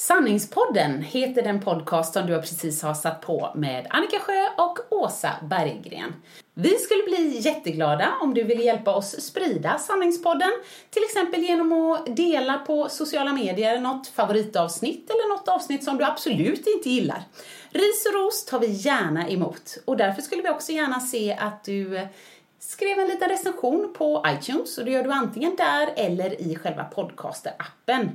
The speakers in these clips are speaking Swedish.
Sanningspodden heter den podcast som du precis har satt på med Annika Sjö och Åsa Berggren. Vi skulle bli jätteglada om du vill hjälpa oss sprida Sanningspodden, till exempel genom att dela på sociala medier något favoritavsnitt eller något avsnitt som du absolut inte gillar. Ris och ros tar vi gärna emot och därför skulle vi också gärna se att du skrev en liten recension på iTunes och det gör du antingen där eller i själva podcaster-appen.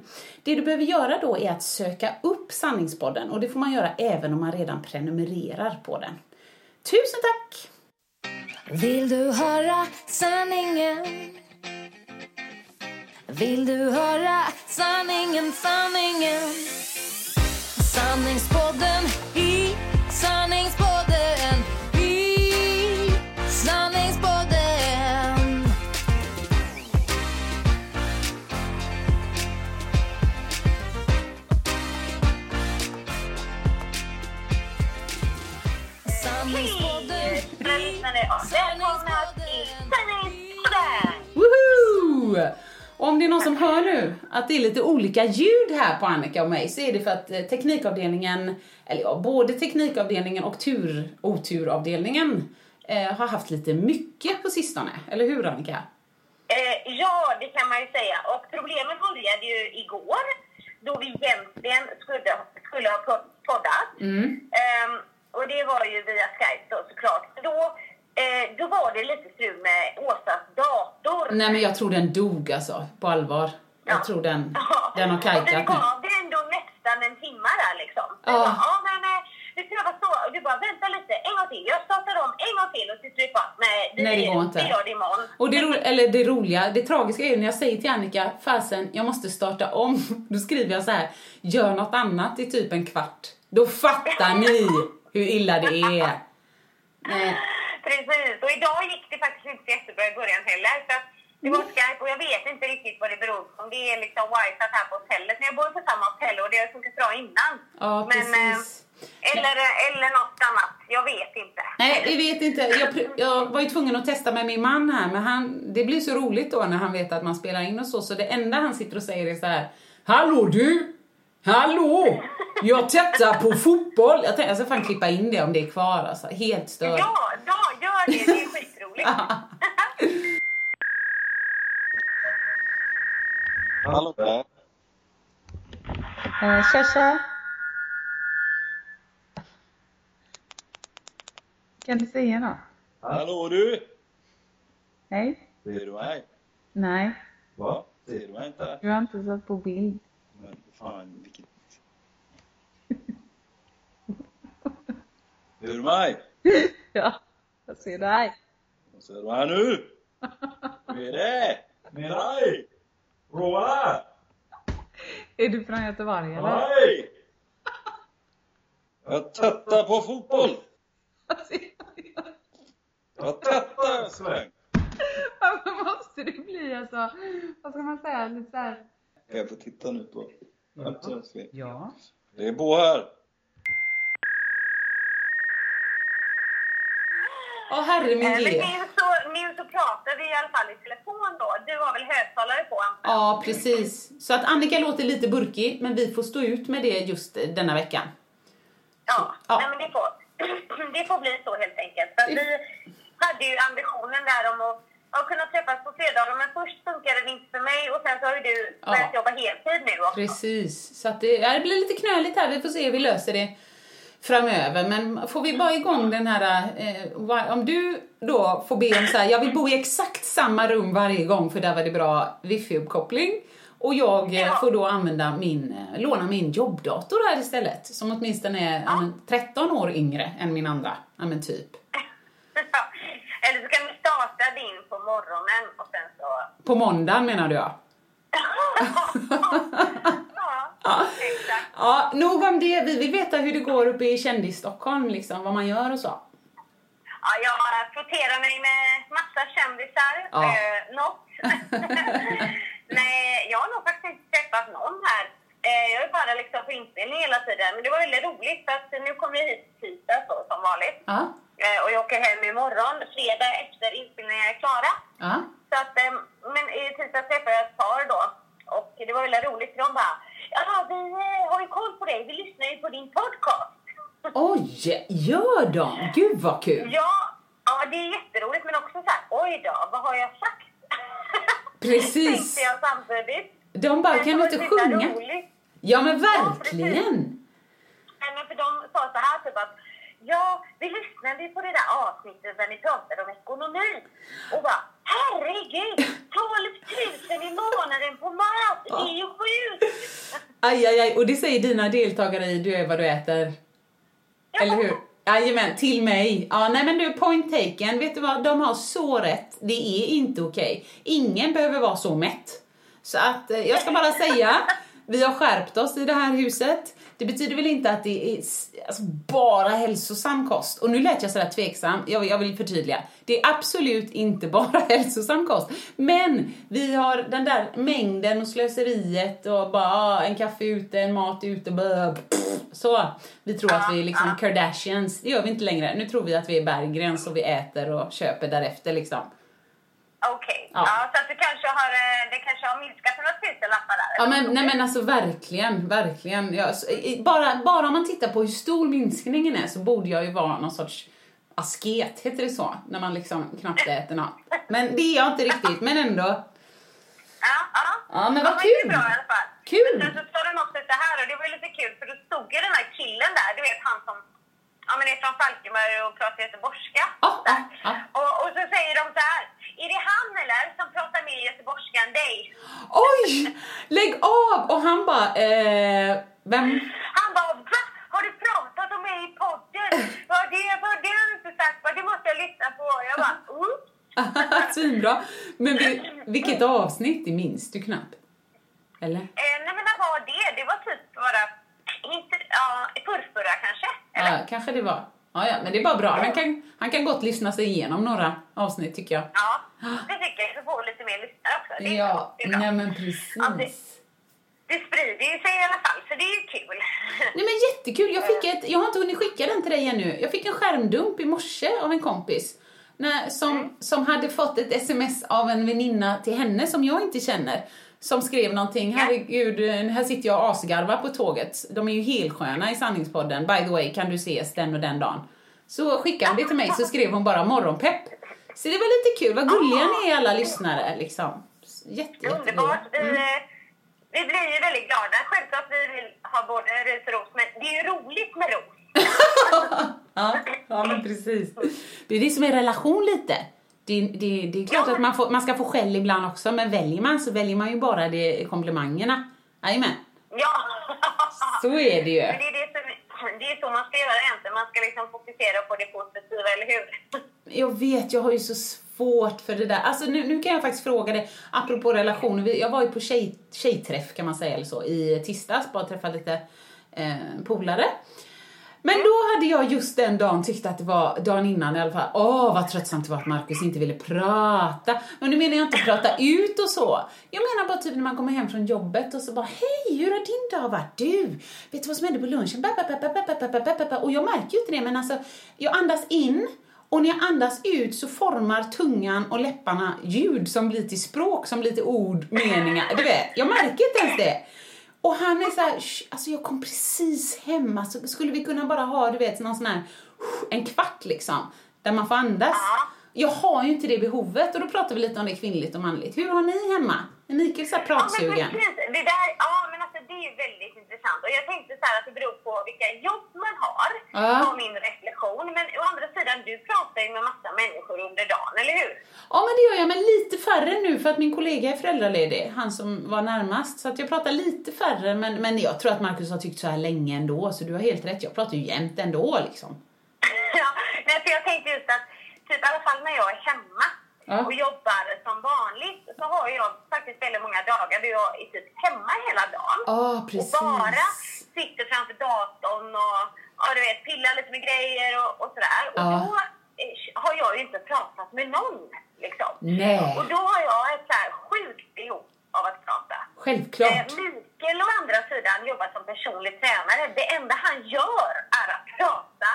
Det du behöver göra då är att söka upp Sanningspodden och det får man göra även om man redan prenumererar på den. Tusen tack! Vill du höra sanningen? Vill du höra sanningen, sanningen? Sanningspodden i det är lite olika ljud här på Annika och mig så är det för att eh, teknikavdelningen, eller ja, både teknikavdelningen och tur, oturavdelningen eh, har haft lite mycket på sistone. Eller hur Annika? Eh, ja, det kan man ju säga. Och problemet började ju igår då vi egentligen skulle, skulle ha pod- poddat. Ehm, och det var ju via Skype då såklart. Då, eh, då var det lite strul med Åsas dator. Nej men jag tror den dog alltså, på allvar. Jag Ja. tror den, den har vi kajkat nu. gav det ändå nästan en timme där liksom. Ja. Ja. Men det ska vara så. Du bara, vänta lite, en gång till. Jag startar om en gång till och till slut bara, nej, vi, Nej, det går inte. vi gör det imorgon. Och det, ro, eller det roliga, det tragiska är ju när jag säger till Annika, fasen, jag måste starta om. Då skriver jag så här, gör något annat i typ en kvart. Då fattar ni hur illa det är. Nej. Precis, och idag gick det faktiskt inte jättebra i början heller. Så att det var Skype och jag vet inte riktigt vad det beror på. Om det är liksom wifi här på hotellet. Men jag bor på samma hotell och det har funkat bra innan. Ja, Men, eh, precis. eller, eller något annat. Jag vet inte. Nej, vi vet inte. Jag, jag var ju tvungen att testa med min man här, men han, det blir så roligt då när han vet att man spelar in och så, så det enda han sitter och säger är så här. Hallå du! Hallå! Jag tittar på fotboll! Jag, tänkte, jag ska fan klippa in det om det är kvar alltså. Helt stört. Ja, ja, gör det. Det är skitroligt. Hallå där. Eh, tja, tja. Kan du säga något? Hallå du! Hej? Ser du mig? Nej, Va? Ser du mig inte? du har inte satt på bild. Men fan vilket... Ser du mig? Ja, jag ser dig. Ser du mig nu? Hur är det? Med dig? Roa! Är du från Göteborg eller? Hej! Jag tittar på fotboll! Jag tittar en sväng! Varför måste det bli alltså, vad ska man säga, lite såhär... Kan jag få titta nu på... Ja. Det är Bo här. Åh herre min Eh, Pratar vi i alla fall i telefon då. Du har väl högtalare på? antar? Ja, precis. Så att Annika låter lite burkig, men vi får stå ut med det just denna veckan. Ja, Ja. Nej, men det får, det får bli så helt enkelt. För vi hade ju ambitionen där om att har kunnat träffas på fredagar, men först funkade det inte för mig och sen så har ju du Ja. börjat jobba heltid nu också. Precis, så att det, ja, det blir lite knöligt här. Vi får se hur vi löser det framöver. Men får vi bara igång den här, eh, om du då får be om så här, jag vill bo i exakt samma rum varje gång för där var det bra wifi-uppkoppling. Och jag eh, Ja. får då använda min, eh, låna min jobbdator här istället. Som åtminstone är ja. men, 13 år yngre än min andra, ja men typ. Eller så kan vi starta din på morgonen och sen så... På måndagen menar du ja. ja, exakt. Ja, nog om det. Vi vill veta hur det går uppe i kändis-Stockholm, liksom, vad man gör och så. Ja, jag frotterar mig med massa kändisar. Ja. Eh, något. Nej, jag har nog faktiskt inte träffat någon här. Eh, jag är bara liksom på inspelning hela tiden. Men det var väldigt roligt för att nu kommer jag hit tisdag så, som vanligt. Ja, Eh, och jag åker hem imorgon, fredag efter inspelningen är klara. ja. Så att, eh, men i tisdags träffade jag ett par då. Och det var väldigt roligt för de bara, ja vi eh, har ju koll på dig, vi lyssnar ju på din podcast. Oj, gör de? Gud vad kul! Ja, ja, det är jätteroligt men också så här, oj då, vad har jag sagt? Precis. Tänkte jag samtidigt. De bara, Men kan du inte sjunga? roligt. Ja men Ja, verkligen! Nej, men för de sa så här typ att Ja, vi lyssnade ju på det där avsnittet där ni pratade om ekonomi. Och bara, herregud! 12 000 i månaden på mat! Det är ju sjukt! Aj, aj, aj. Och det säger dina deltagare i Du är vad du äter. Eller hur? Jajamän, till mig. Ja, nej men du, point taken. Vet du vad? De har så rätt. Det är inte okej. Ingen behöver vara så mätt. Så att eh, jag ska bara säga, vi har skärpt oss i det här huset. Det betyder väl inte att det är alltså, bara hälsosam kost. Och nu lät jag sådär tveksam. Jag, jag vill förtydliga. Det är absolut inte bara hälsosam kost. Men vi har den där mängden och slöseriet och bara ah, en kaffe ute, en mat ute. Blah, så. Vi tror att vi är liksom Kardashians. Det gör vi inte längre. Nu tror vi att vi är Berggrens och vi äter och köper därefter liksom. Okej, Ja. ja. så att du kanske har, eh, det kanske har minskat några tusenlappar där? Ja, men, nej men alltså verkligen, verkligen. Ja, bara, bara om man tittar på hur stor minskningen är så borde jag ju vara någon sorts asket, heter det så? När man liksom knappt äter något. Men det är jag inte riktigt, men ändå. Ja, ja. Ja, men vad Det kul. är bra i alla fall. Kul. Men sen så sa den också så här och det var ju lite kul för då stod ju den här killen där, du vet han som ja, men är från Falkenberg och pratar göteborgska. Ja, ja. Och, och så säger de så här, är det han eller som pratar mer göteborgska än dig? Oj! Lägg av! Och han bara, eh, vem? Han bara, va? Har du pratat om mig i podden? Ja, det var det har du inte sagt, det måste jag lyssna på. Jag bara, mm. Svinbra. Men vi, vilket avsnitt, det minns du knappt? Eller? Eh, nej men vad var det? Det var typ bara, inte, ja, förrförra kanske? Eller? Ja, kanske det var. Ja, ja, men det är bara bra. Han kan, han kan gott lyssna sig igenom några avsnitt tycker jag. Ja, det tycker jag. Så får lite mer lyssnare också. Det är, Ja, bra. nej men Ja, det, precis. det sprider ju sig i alla fall, så det är ju kul. Nej men jättekul, jag fick ett, jag har inte hunnit skicka den till dig ännu. Jag fick en skärmdump i morse av en kompis. När, som, som hade fått ett sms av en väninna till henne som jag inte känner. Som skrev någonting, herregud, här sitter jag och asgarvar på tåget. De är ju helsköna i sanningspodden. By the way, kan du ses den och den dagen? Så skickade hon det till mig, så skrev hon bara morgonpepp. Så det var lite kul, vad gulliga ni är alla lyssnare liksom. Jätte, Underbart. Eh, vi blir ju väldigt glada. Självklart vi vill ha både ris och ros, men det är ju roligt med ros. Ja, ja men precis. Det är det som är relation lite. Det, det, det är klart att man, får, man ska få skäll ibland också, men väljer man så väljer man ju bara det komplimangerna. Jajamän, Ja! så är det ju. Men det är, det, som, det är så man ska göra egentligen. Man ska liksom fokusera på det positiva, eller hur? Jag vet, jag har ju så svårt för det där. Alltså nu, nu kan jag faktiskt fråga dig, apropå relationer. Jag var ju på tjej, tjejträff kan man säga, eller så, i tisdags, bara träffa lite eh, polare. Men då hade jag just den dagen tyckt att det var, dagen innan i alla fall, åh vad tröttsamt det var att Markus inte ville prata. Men nu menar jag inte prata ut och så. Jag menar bara typ när man kommer hem från jobbet och så bara, hej hur har din dag varit? Du, vet du vad som hände på lunchen? Och jag märker ju inte det men alltså, jag andas in och när jag andas ut så formar tungan och läpparna ljud som blir till språk, som blir till ord, meningar. Du vet, jag märker inte ens det. Och han är så här, "Shh, alltså jag kom precis hem, alltså skulle vi kunna bara ha, du vet, någon sån här, en kvart liksom, där man får andas. jag har ju inte det behovet. Och då pratar vi lite om det kvinnligt och manligt. Hur har ni hemma? Är Mikael så här Ja, men pratsugen? precis. Det där, ja, men det är väldigt intressant. Och jag tänkte så här att det beror på vilka jobb man har. Ja. var min reflektion. Men å andra sidan, du pratar ju med massa människor under dagen, eller hur? Ja, men det gör jag, men lite färre nu för att min kollega är föräldraledig, han som var närmast. Så att jag pratar lite färre, men, men jag tror att Markus har tyckt så här länge ändå, så du har helt rätt. Jag pratar ju jämt ändå liksom. ja, nej, för jag tänkte just att, typ i alla fall när jag är hemma. Och jobbar som vanligt så har jag faktiskt väldigt många dagar där jag är typ hemma hela dagen. Ja, och bara sitter framför datorn och ja, du vet, pillar lite med grejer och, och sådär. Och Ja. då eh, har jag ju inte pratat med någon. Liksom. Nej, Och då har jag ett så här sjukt behov av att prata. Eh, självklart. Mikael å andra sidan jobbar som personlig tränare. Det enda han gör är att prata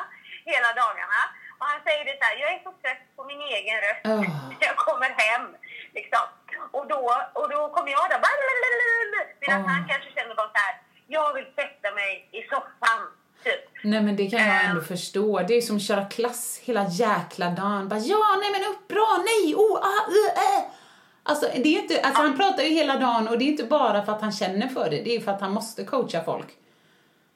hela dagarna. Och han säger det så här, jag är så trött på min egen röst Ah. när jag kommer hem. Liksom. Och, då, och då kommer jag där, medan Ah. han kanske känner bara så här, jag vill sätta mig i soffan. Typ. Nej men det kan jag ändå förstå. Det är som att köra klass hela jäkla dagen. Bara, ja, nej men upp, bra, nej, oh, ah, uh, äh. Alltså, det är inte, alltså han pratar ju hela dagen och det är inte bara för att han känner för det. Det är för att han måste coacha folk.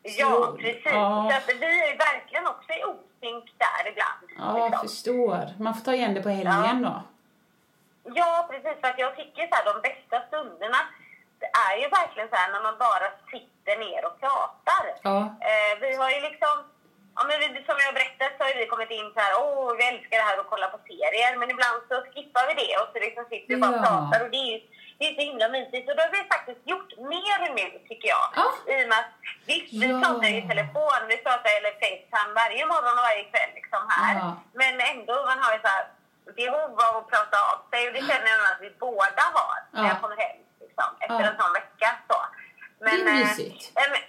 Ja, precis. ja. Så att vi är verkligen också i osynk där ibland. Ja, jag liksom. förstår. Man får ta igen det på helgen då. Ja, precis. För att jag tycker så här, de bästa stunderna det är ju verkligen så här när man bara sitter ner och pratar. Ja. Eh, vi har ju liksom, ja, men vi, som jag berättat så har vi kommit in så här, åh vi älskar det här att kolla på serier. Men ibland så skippar vi det och så liksom sitter vi bara och Ja. pratar och det är ju det är så himla mysigt. Och då har vi faktiskt gjort mer nu tycker jag. Ja. I och med att visst, vi Ja. pratar i telefon, vi pratar eller Facetime varje morgon och varje kväll liksom här. Ja. Men ändå, man har ju så här behov av att prata av sig och det känner jag att vi båda har när Ja. jag kommer hem liksom, efter en sån vecka. Så. Men, Det är eh, mysigt. eh, men-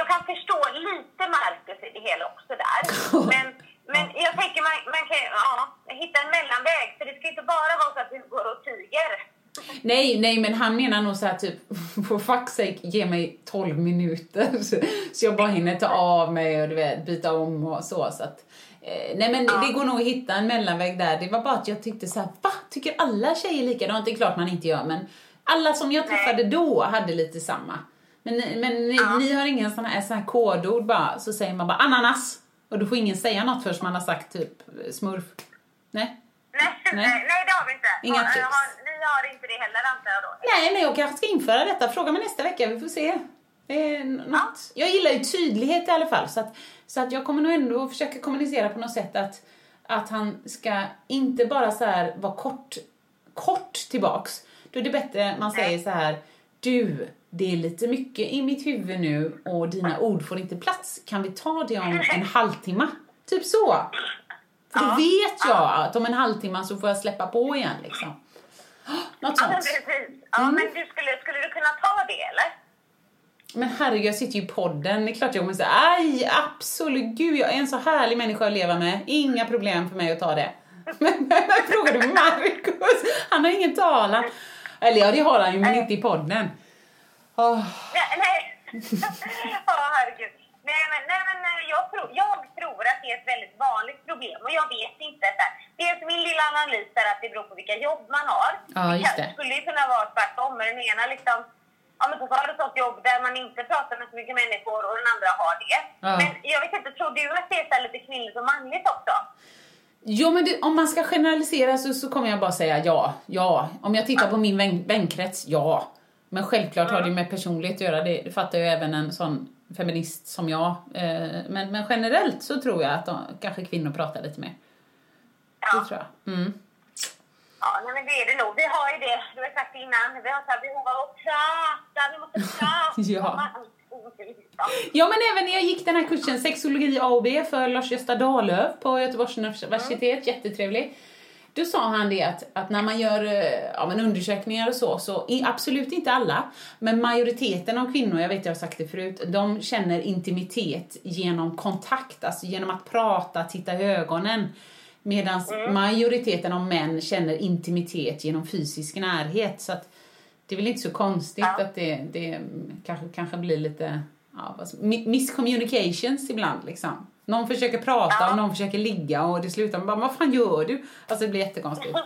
jag kan förstå lite Marcus i det hela också där. Men, men jag tänker man, man kan ja, hitta en mellanväg för det ska inte bara vara så att du går och tiger. Nej, nej, men han menar nog så här typ, for fuck's sake, ge mig 12 minuter så, så jag bara hinner ta av mig och du vet, byta om och så. så att, eh, nej, men det går nog att hitta en mellanväg där. Det var bara att jag tyckte så här, va? Tycker alla tjejer likadant? Det är klart man inte gör, men alla som jag träffade då hade lite samma. Men, men ni, ni har ingen sån här, sån här kodord bara, så säger man bara ananas. Och då får ingen säga något förrän man har sagt typ smurf. Nej? Nej, Nej. nej. det har vi inte. Inga tips. Har, inte det heller antar jag då? Nej, nej, jag kanske ska införa detta. Fråga mig nästa vecka, vi får se. Något. Jag gillar ju tydlighet i alla fall, så att, så att jag kommer nog ändå försöka kommunicera på något sätt att, att han ska inte bara så här vara kort, kort tillbaks. Då är det bättre man säger så här, du, det är lite mycket i mitt huvud nu och dina ord får inte plats. Kan vi ta det om en halvtimme? Typ så. För då vet jag att om en halvtimme så får jag släppa på igen liksom. Något Ja, men sånt. precis. Ja, Mm. men du skulle, skulle du kunna ta det eller? Men herregud, jag sitter ju i podden. Det är klart jag kommer säga aj, absolut, gud, jag är en så härlig människa att leva med. Inga problem för mig att ta det. Men, men frågar du Marcus? Han har ingen talan. Eller ja, det har han ju, men inte i podden. Åh, Nej, nej. ja, herregud. Nej, men, nej, men jag, tror, jag tror att det är ett väldigt vanligt problem och jag vet inte. Så här, dels min lilla analys är att det beror på vilka jobb man har. Ja, just kan- det. skulle ju kunna vara tvärtom. Den ena liksom, ja men så har du ett jobb där man inte pratar med så mycket människor och den andra har det. Ja. Men jag vet inte, tror du att det är så lite kvinnligt och manligt också? Jo, men det, om man ska generalisera så, så kommer jag bara säga ja, ja. Om jag tittar på min vän, vänkrets, ja. Men självklart har det med personlighet att göra, det, det fattar ju även en sån feminist som jag. Eh, men, men generellt så tror jag att de, kanske kvinnor pratar lite mer. Ja. Det tror jag. Mm. Ja, nej, men det är det nog. Vi har ju det, du har sagt det innan, vi har så här behov av att prata, vi måste prata. Ja. Ja, men även när jag gick den här kursen, sexologi A och B för Lars-Gösta Dahlöf på Göteborgs universitet, jättetrevlig. Då sa han det att, att när man gör eh, ja, men undersökningar och så, så i, absolut inte alla, men majoriteten av kvinnor, jag vet jag har sagt det förut, de känner intimitet genom kontakt, alltså genom att prata, titta i ögonen. Medan majoriteten av män känner intimitet genom fysisk närhet. Så att det är väl inte så konstigt att det, det kanske, kanske blir lite ja, miscommunications ibland liksom. Någon försöker prata Ja. och någon försöker ligga och det slutar med bara, vad fan gör du? Alltså det blir jättekonstigt.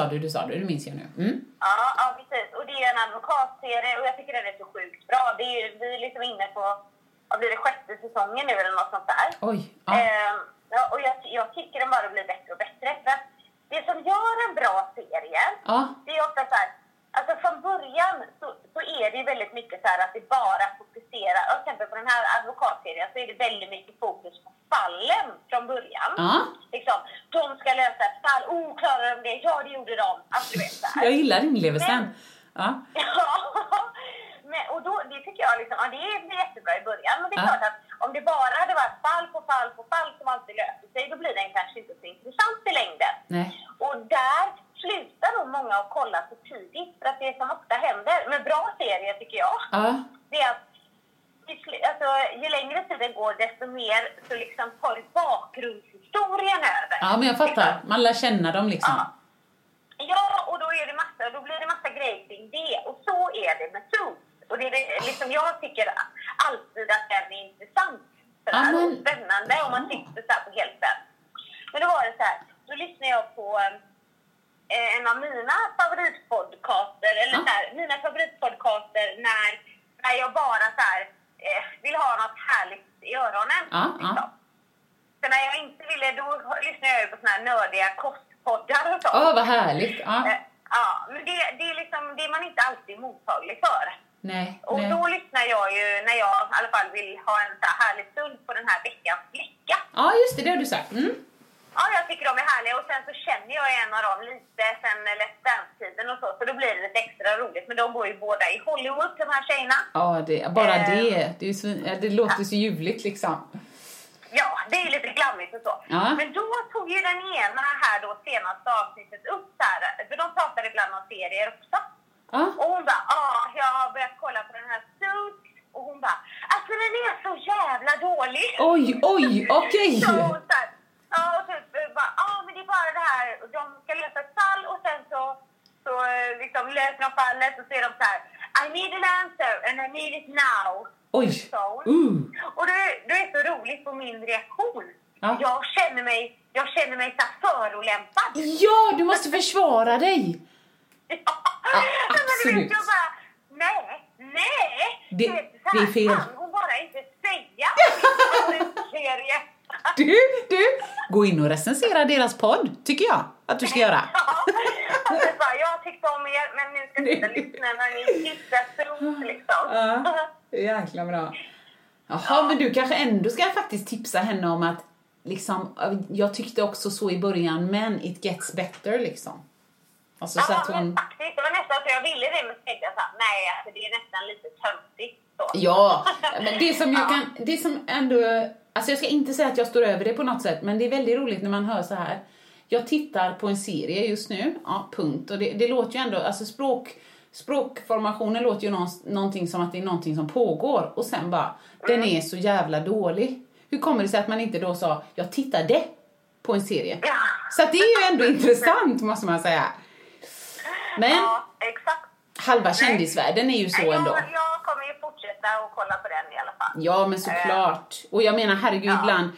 Sa du, du sa du, det minns jag nu. Mm. Ja, ja, precis. Och det är en advokatserie och jag tycker den är så sjukt bra. Det är, ju- vi är liksom inne på, vad blir det, sjätte säsongen nu eller något sånt där. Oj. Ja. Ehm, ja, och jag, jag tycker den bara blir bättre och bättre. För att det som gör en bra serie, Ja. det är ofta så här, alltså från början så, så är det ju väldigt mycket så här att det bara fokuserar, till exempel på den här advokatserien så är det väldigt mycket fokus på fallen från början. Ja. Liksom, de ska lösa ett fall, oh klarar de det? Ja det gjorde de. Alltså du vet så här. Jag gillar inlevelsen. Ja. Ja, men, och då, det tycker jag liksom, ja, det blir jättebra i början. Men det är Ja. klart att om det bara hade varit fall på fall på fall som alltid löser sig, då blir den kanske inte så intressant i längden. Nej. Och där slutar nog många att kolla så tidigt, för att det som ofta händer med bra serier tycker jag, Ja. det är att ju fl- alltså, ju längre tiden går desto mer så liksom tar bakgrundshistorien över. ja, men jag fattar. Man lär känna dem liksom. Ja. Ja, och då, är det massa, då blir det massa grejer kring det. Och så är det med Suits. Och det är det, liksom, jag tycker alltid att den är intressant. Så Ja, här, men- spännande om man sitter så här på helten. Men då var det så här, då lyssnade jag på eh, en av mina favoritpodcaster, eller Ja. så här, mina favoritpodcaster när, när jag bara så här, eh, vill ha något härligt i öronen. Ja, liksom. ja. Så när jag inte ville, då lyssnade jag på såna här nördiga kostpoddar och sånt. Åh, vad härligt. Ja. Eh, Ja, men det, det, är liksom, det är man inte alltid mottaglig för. Nej, Och nej. då lyssnar jag ju när jag i alla fall vill ha en så här härlig stund på den här veckans flicka. Ja, just det, det har du sagt. Mm. Ja, jag tycker de är härliga och sen så känner jag en av dem lite sen Let's Dance-tiden och så, så då blir det lite extra roligt. Men de bor ju båda i Hollywood, de här tjejerna. Ja, det, bara Eh. det. Det, ja, det låter så ljuvligt liksom. Ja, det är lite glammigt och så. Ja. Men då tog ju den ena här då senaste avsnittet upp så här, för de pratar ibland om serier också. Ja. Och hon bara, ja, jag har börjat kolla på den här Suits. Och hon bara, alltså den är så jävla dålig. Oj, oj, okej. Här, ja, och typ bara, ja men det är bara det här, de ska lösa ett fall och sen så, så eh, liksom löser de fallet och så är de så här, I need an answer and I need it now. Oj. hon. Uh. Och det, det är så roligt på min reaktion. Ja. Jag känner mig, jag känner mig så förolämpad. Ja, du måste försvara dig. Ja, Ja, men absolut. vet, jag bara, nej, nej. Det- så det är fel. hon bara inte säga. en serie. Du, du, gå in och recensera deras podd, tycker jag att du ska göra. Ja, bara, jag tyckte om er, men nu ska ni lyssna när ni sol liksom. Ja, jäkla bra. Jaha, men du kanske ändå ska faktiskt tipsa henne om att liksom, jag tyckte också så i början, men it gets better liksom. Alltså så Ja, att men hon... faktiskt, det var nästan så jag ville det, men så tänkte jag så här, nej, alltså, det är nästan lite töntigt. Så. Ja, men det som jag kan, det som ändå, alltså jag ska inte säga att jag står över det på något sätt, men det är väldigt roligt när man hör så här. Jag tittar på en serie just nu, ja, punkt. Och det, det låter ju ändå, alltså språk, språkformationen låter ju någon, någonting som att det är någonting som pågår och sen bara, den är så jävla dålig. Hur kommer det sig att man inte då sa, jag tittade på en serie? Ja. Så det är ju ändå intressant måste man säga. Men Ja, exakt. Halva kändisvärlden är ju så Nej, ändå. Jag, jag kommer ju fortsätta att kolla på den i alla fall. Ja, men såklart. Och jag menar, herregud, Ja. ibland...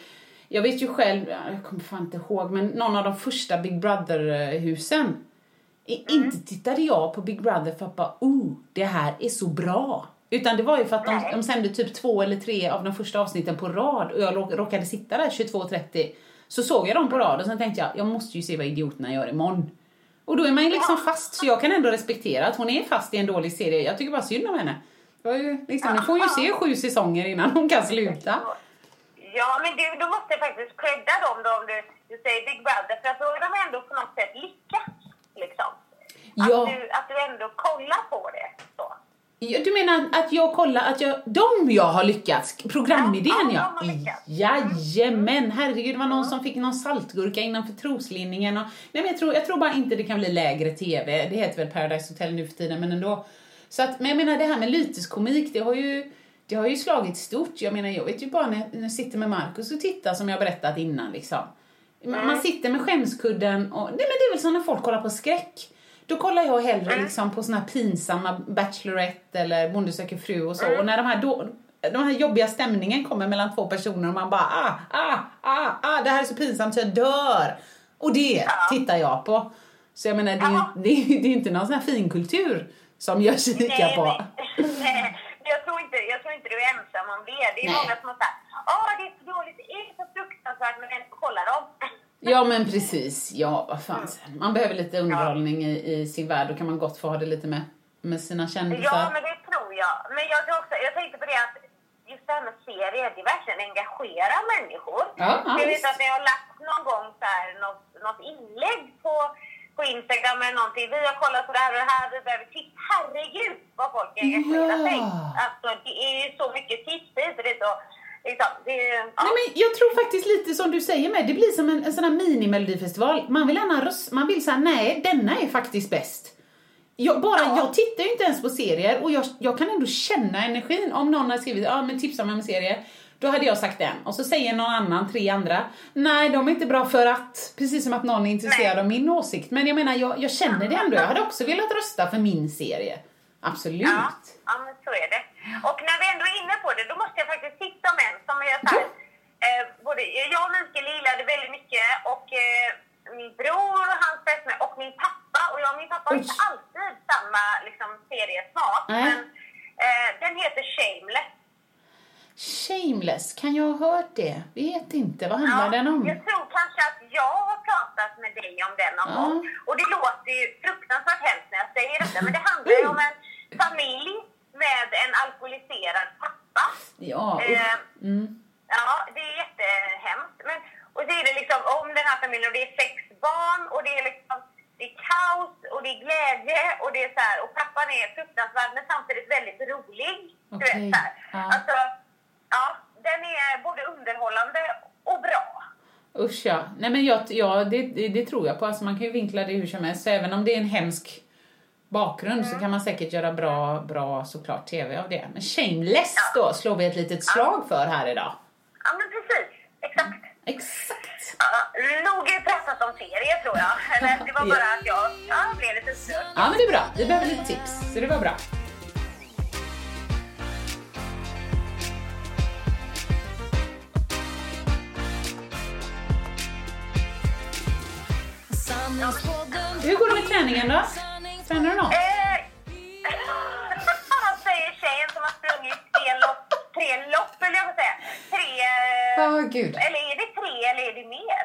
Jag vet ju själv, jag kommer fan inte ihåg, men någon av de första Big Brother-husen. Mm. Inte tittade jag på Big Brother för att bara, oh, det här är så bra. Utan det var ju för att de, de sände typ två eller tre av de första avsnitten på rad och jag råkade sitta där 22.30. Så såg jag dem på rad och sen tänkte jag, jag måste ju se vad idioterna gör imorgon. Och då är man ju liksom fast, så jag kan ändå respektera att hon är fast i en dålig serie. Jag tycker bara synd om henne. Ju, liksom, ni får ju se sju säsonger innan hon kan sluta. Ja, men du, då måste jag faktiskt credda dem då om du, du säger Big Brother, för att då har de ändå på något sätt lyckats. Liksom. Att, Ja. du, att du ändå kollar på det. Så. Du menar att jag kollar att jag, de jag har lyckats, programidén Ja, ja. Jajamän, herregud det var någon som fick någon saltgurka innanför troslinningen och, nej men jag tror, jag tror bara inte det kan bli lägre TV, det heter väl Paradise Hotel nu för tiden men ändå. Så att, men jag menar det här med lyteskomik, det har ju, det har ju slagit stort. Jag menar jag vet ju bara när jag, sitter med Markus och tittar som jag berättat innan liksom. Man, man sitter med skämskudden och, nej men det är väl som när folk kollar på skräck. Då kollar jag hellre liksom på såna här pinsamma Bachelorette eller Bonde söker fru och så. Och när de här, då, de här jobbiga stämningen kommer mellan två personer och man bara ah, ah, ah, ah, det här är så pinsamt så jag dör. Och det tittar jag på. Så jag menar, det är ju det ju- det är inte någon sån här finkultur som jag kikar på. men- nej, jag, tror inte, jag tror inte du är ensam om det. Det är Nej. många som har sagt åh det är så dåligt, det är så fruktansvärt, men ändå kollar de. Ja men precis, ja vad fan. Man behöver lite underhållning i, i sin värld, då kan man gott få ha det lite med, med sina kändisar. Ja, men det tror jag. Men jag, tror också, jag tänkte på det att just det här med serier, det verkligen engagerar människor. Ja, ja, jag vet att ni har lagt någon gång så här, något, något inlägg på, på Instagram eller någonting. Vi har kollat på det här och det här, vi behöver tips. Herregud vad folk engagerar Ja. sig. Alltså det är ju så mycket tips och dit och liksom, det ja. Nej, men jag tror faktiskt lite som du säger med, det blir som en, en sån här mini-melodifestival. Man vill gärna röst, man vill säga nej, denna är faktiskt bäst. Jag, bara, Ja. jag tittar ju inte ens på serier och jag, jag kan ändå känna energin. Om någon har skrivit ja men tipsa mig om en serie, då hade jag sagt den. Och så säger någon annan, tre andra, nej de är inte bra för att, precis som att någon är intresserad Nej. av min åsikt. Men jag menar, jag, jag känner det ändå. Jag hade också velat rösta för min serie. Absolut. Ja, ja, men så är det. Och när vi ändå är inne på det, då måste jag faktiskt tipsa om en som är så här, eh, både jag och Mikael gillade väldigt mycket och eh, min bror och hans fästmö och min pappa. Och jag och min pappa har inte alltid samma liksom, seriesmak. Nej. Men eh, den heter Shameless. Shameless, kan jag ha hört det? Vet inte, vad handlar den om? Jag tror kanske att jag har pratat med dig om den någon Ja. gång. Och det låter ju fruktansvärt hemskt när jag säger detta, men det handlar ju om en familj med en alkoholiserad pappa. Ja, Eh, mm. Ja, det är jättehemskt. Men, och det är det liksom om den här familjen och det är sex barn och det är liksom det är kaos och det är glädje och det är så här, och pappan är fruktansvärd men samtidigt väldigt rolig. Du Okej, vet så här. ja. Alltså, ja, den är både underhållande och bra. Usch ja. Nej men jag, ja, det, det, det tror jag på. Alltså man kan ju vinkla det hur som helst. Så även om det är en hemsk bakgrund så kan man säkert göra bra, bra såklart TV av det. Men Shameless då slår vi ett litet slag för här idag. Ja, men precis. Exakt. Exakt. Ja, nog pratat om serier tror jag. Eller det var bara att jag ja, blev lite störd. Ja men det är bra. Vi behöver lite tips. Så det var bra. Hur går det med träningen då? Tränar du något? Eh, säger tjejen som har sprungit tre lopp, tre lopp vill jag säga. Tre... Ja, gud. Eller är det tre eller är det mer?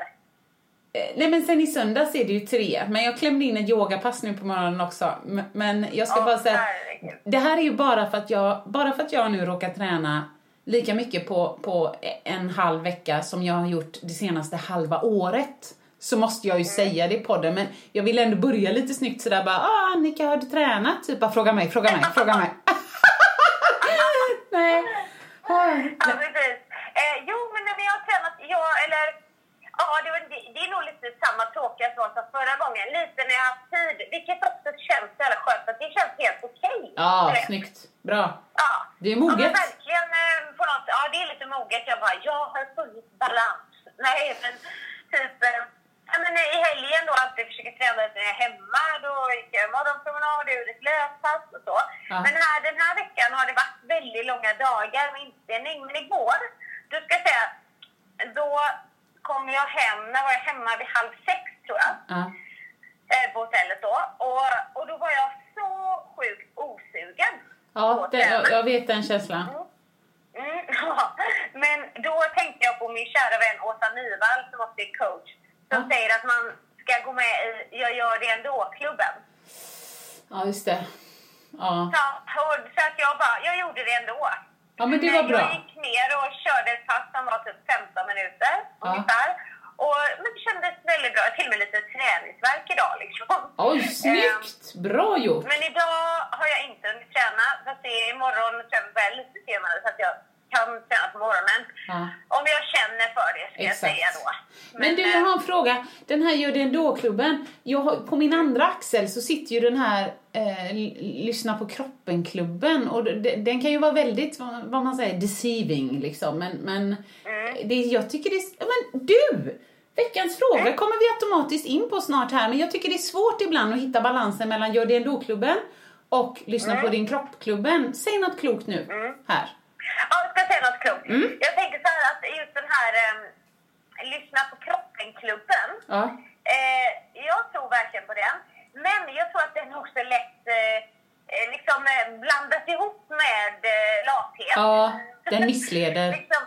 Eh, Nej men sen i söndags är det ju tre, men jag klämde in ett yogapass nu på morgonen också. Men jag ska Åh, bara säga, herregud. det här är ju bara för att jag, bara för att jag nu råkar träna lika mycket på, på en halv vecka som jag har gjort det senaste halva året. Så måste jag ju säga det i podden, men jag vill ändå börja lite snyggt sådär bara, ah Annika har du tränat? Typ bara fråga mig, fråga mig, fråga mig. Nej. Ja, precis. Eh, jo, men när vi har tränat, ja, eller... Ja, det, var, det, det är nog lite samma tråkiga svar som förra gången. Lite när jag har haft tid, vilket också känns så jävla skönt, att det känns helt okej. Ja, Du vet. snyggt. Bra. Ja. Det är Ja, moget. men verkligen eh, på något, ja det är lite moget. Jag bara, jag har funnit balans. Nej, men typ, eh, ja, men i helgen då alltid försöker träna lite när jag är hemma. Då gick jag morgonpromenad, gjorde ett löppass och så. Ja. Men här, den här veckan har det varit väldigt långa dagar med inspelning. Men igår, då ska säga, då kom jag hem, när var jag hemma vid halv sex tror jag Ja. eh, på hotellet då. Och, och då var jag så sjukt osugen. Ja, det, jag, jag vet den känslan. Mm, ja. Men då tänkte jag på min kära vän Åsa Nyvall som också är coach. Som Ja. säger att man ska gå med i Jag gör det ändå-klubben. Ja, just det. Ja. Så, och, så att jag bara, jag gjorde det ändå. ja, men det var bra. Jag gick ner och körde ett pass som var typ 15 minuter Ja. ungefär. Och, men det kändes väldigt bra. Till och med lite träningsvärk idag liksom. Oj, snyggt! Bra gjort! Men idag har jag inte hunnit träna. Fast det är imorgon tränar väl lite senare så att jag kan träna på morgonen. Ja. Om jag känner för det ska jag Exakt. säga då. Men du, jag har en fråga. Den här Gör det ändå-klubben. På min andra axel så sitter ju den här eh, Lyssna på kroppen-klubben. Och d- den kan ju vara väldigt, vad man säger, deceiving liksom. Men, men det, jag tycker det är... Men du! Veckans fråga kommer vi automatiskt in på snart här. Men jag tycker det är svårt ibland att hitta balansen mellan Gör det ändå-klubben och Lyssna på din kropp-klubben. Säg något klokt nu, här. Ja, jag ska säga något klokt. Mm. Jag tänker så här att just den här ehm, Lyssna på kroppen-klubben. Ja. Eh, jag tror verkligen på den. Men jag tror att den också lätt eh, eh, liksom eh, blandas ihop med eh, lathet. Ja, den missleder. liksom,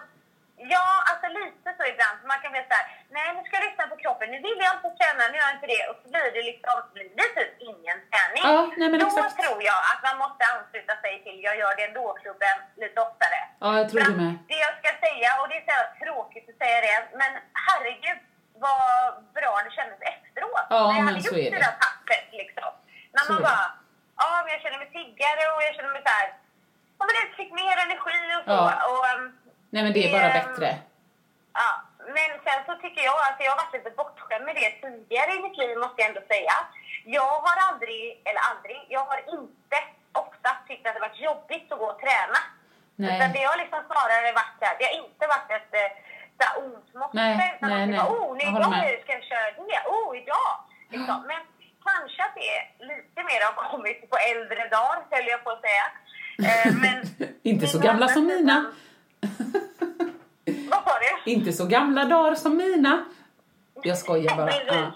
ja, alltså lite så ibland. Man kan bli såhär, nej nu ska jag lyssna på kroppen, nu vill jag inte träna, nu gör jag inte det. Och så blir det liksom, blir det typ ingen träning. Ja, nej, men Då exakt. tror jag att man måste ansluta sig till Jag gör det ändå-klubben lite oftare. Ja, jag tror det med. Det jag ska säga, och det är så jävla tråkigt att säga det, men herregud vad bra det kändes efteråt. Ja, När jag men hade gjort är det där passet liksom. När man är bara, ja men jag känner mig piggare och jag känner mig så här, ja men jag fick mer energi och så. Ja. Och, ehm, Nej men det är bara Ehm, bättre. Ja, men sen så tycker jag att jag har varit lite bortskämd med det tidigare i mitt liv måste jag ändå säga. Jag har aldrig, eller aldrig, jag har inte ofta tyckt att det varit jobbigt att gå och träna. Nej. Utan det har liksom snarare varit så här, det har inte varit ett eh, ont måste. Nej, nej, nej. var, oh, nu ska jag köra det, oh, idag. Liksom. Men kanske att det lite mer har kommit på äldre dagar, höll jag på att säga. Eh, men Inte så gamla som mina. Vad sa du? Inte så gamla dagar som mina. Jag skojar bara. Ja.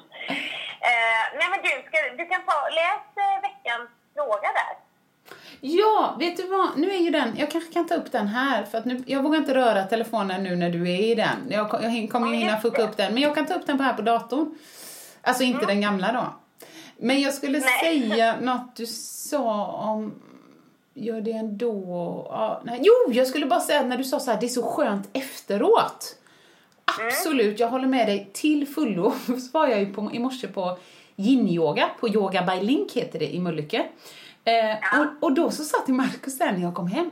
Eh, nej men du, ska, du kan ta, läs eh, veckans fråga där. ja, vet du vad? Nu är ju den, jag kanske kan ta upp den här för att nu, jag vågar inte röra telefonen nu när du är i den. Jag, jag kommer ju hinna fucka det. upp den, men jag kan ta upp den på här på datorn. Alltså inte den gamla då. Men jag skulle Nej. säga något du sa om Gör det ändå... Ja, nej. Jo, jag skulle bara säga när du sa så här, det är så skönt efteråt. Absolut, jag håller med dig till fullo. Så var jag ju på, i morse på yin-yoga, på Yoga by Link heter det i Mölnlycke. Eh, och, och då så sa till Markus där när jag kom hem.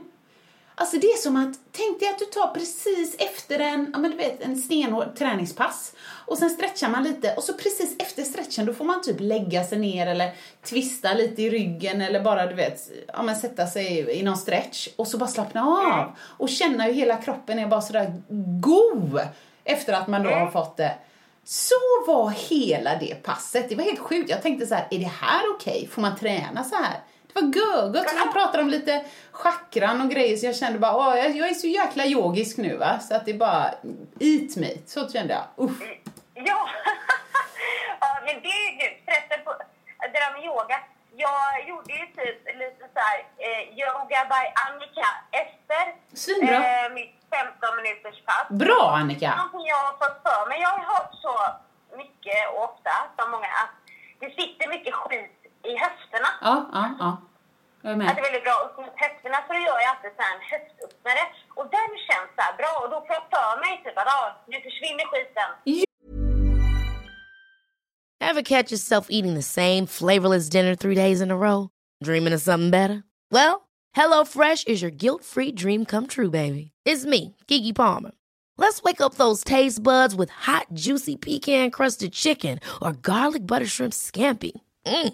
Alltså det är som att, tänk dig att du tar precis efter en, ja men du vet, en stenhård träningspass. Och sen stretchar man lite och så precis efter stretchen då får man typ lägga sig ner eller twista lite i ryggen eller bara du vet, ja men sätta sig i någon stretch och så bara slappna av. Och känna hur hela kroppen är bara sådär god efter att man då har fått det. Så var hela det passet. Det var helt sjukt. Jag tänkte så här, är det här okej? Får man träna så här? Det var görgött. Så vi pratade om lite chakran och grejer så jag kände bara, åh, jag, är så jäkla yogisk nu va. Så att det är bara, eat me. Så kände jag. Uff. Ja, ja men det är ju förresten på det där med yoga. Jag gjorde ju typ lite så här eh, yoga by Annika efter Svinbra. eh, mitt 15 minuters pass. Bra Annika! Någonting jag har fått för mig. Jag har hört så mycket och ofta som många att det sitter mycket skit i höfterna. Ja, ja, ja. Jag är Att det är väldigt bra upp mot höfterna så gör jag alltid så här en höftöppnare. Och den känns så här bra och då får jag för mig typ att ah, nu försvinner skiten. Ever catch yourself eating the same flavorless dinner three days in a row? Dreaming of something better? Well, HelloFresh is your guilt-free dream come true, baby. It's me, Kiki Palmer. Let's wake up those taste buds with hot, juicy pecan-crusted chicken or garlic butter shrimp scampi. Mm.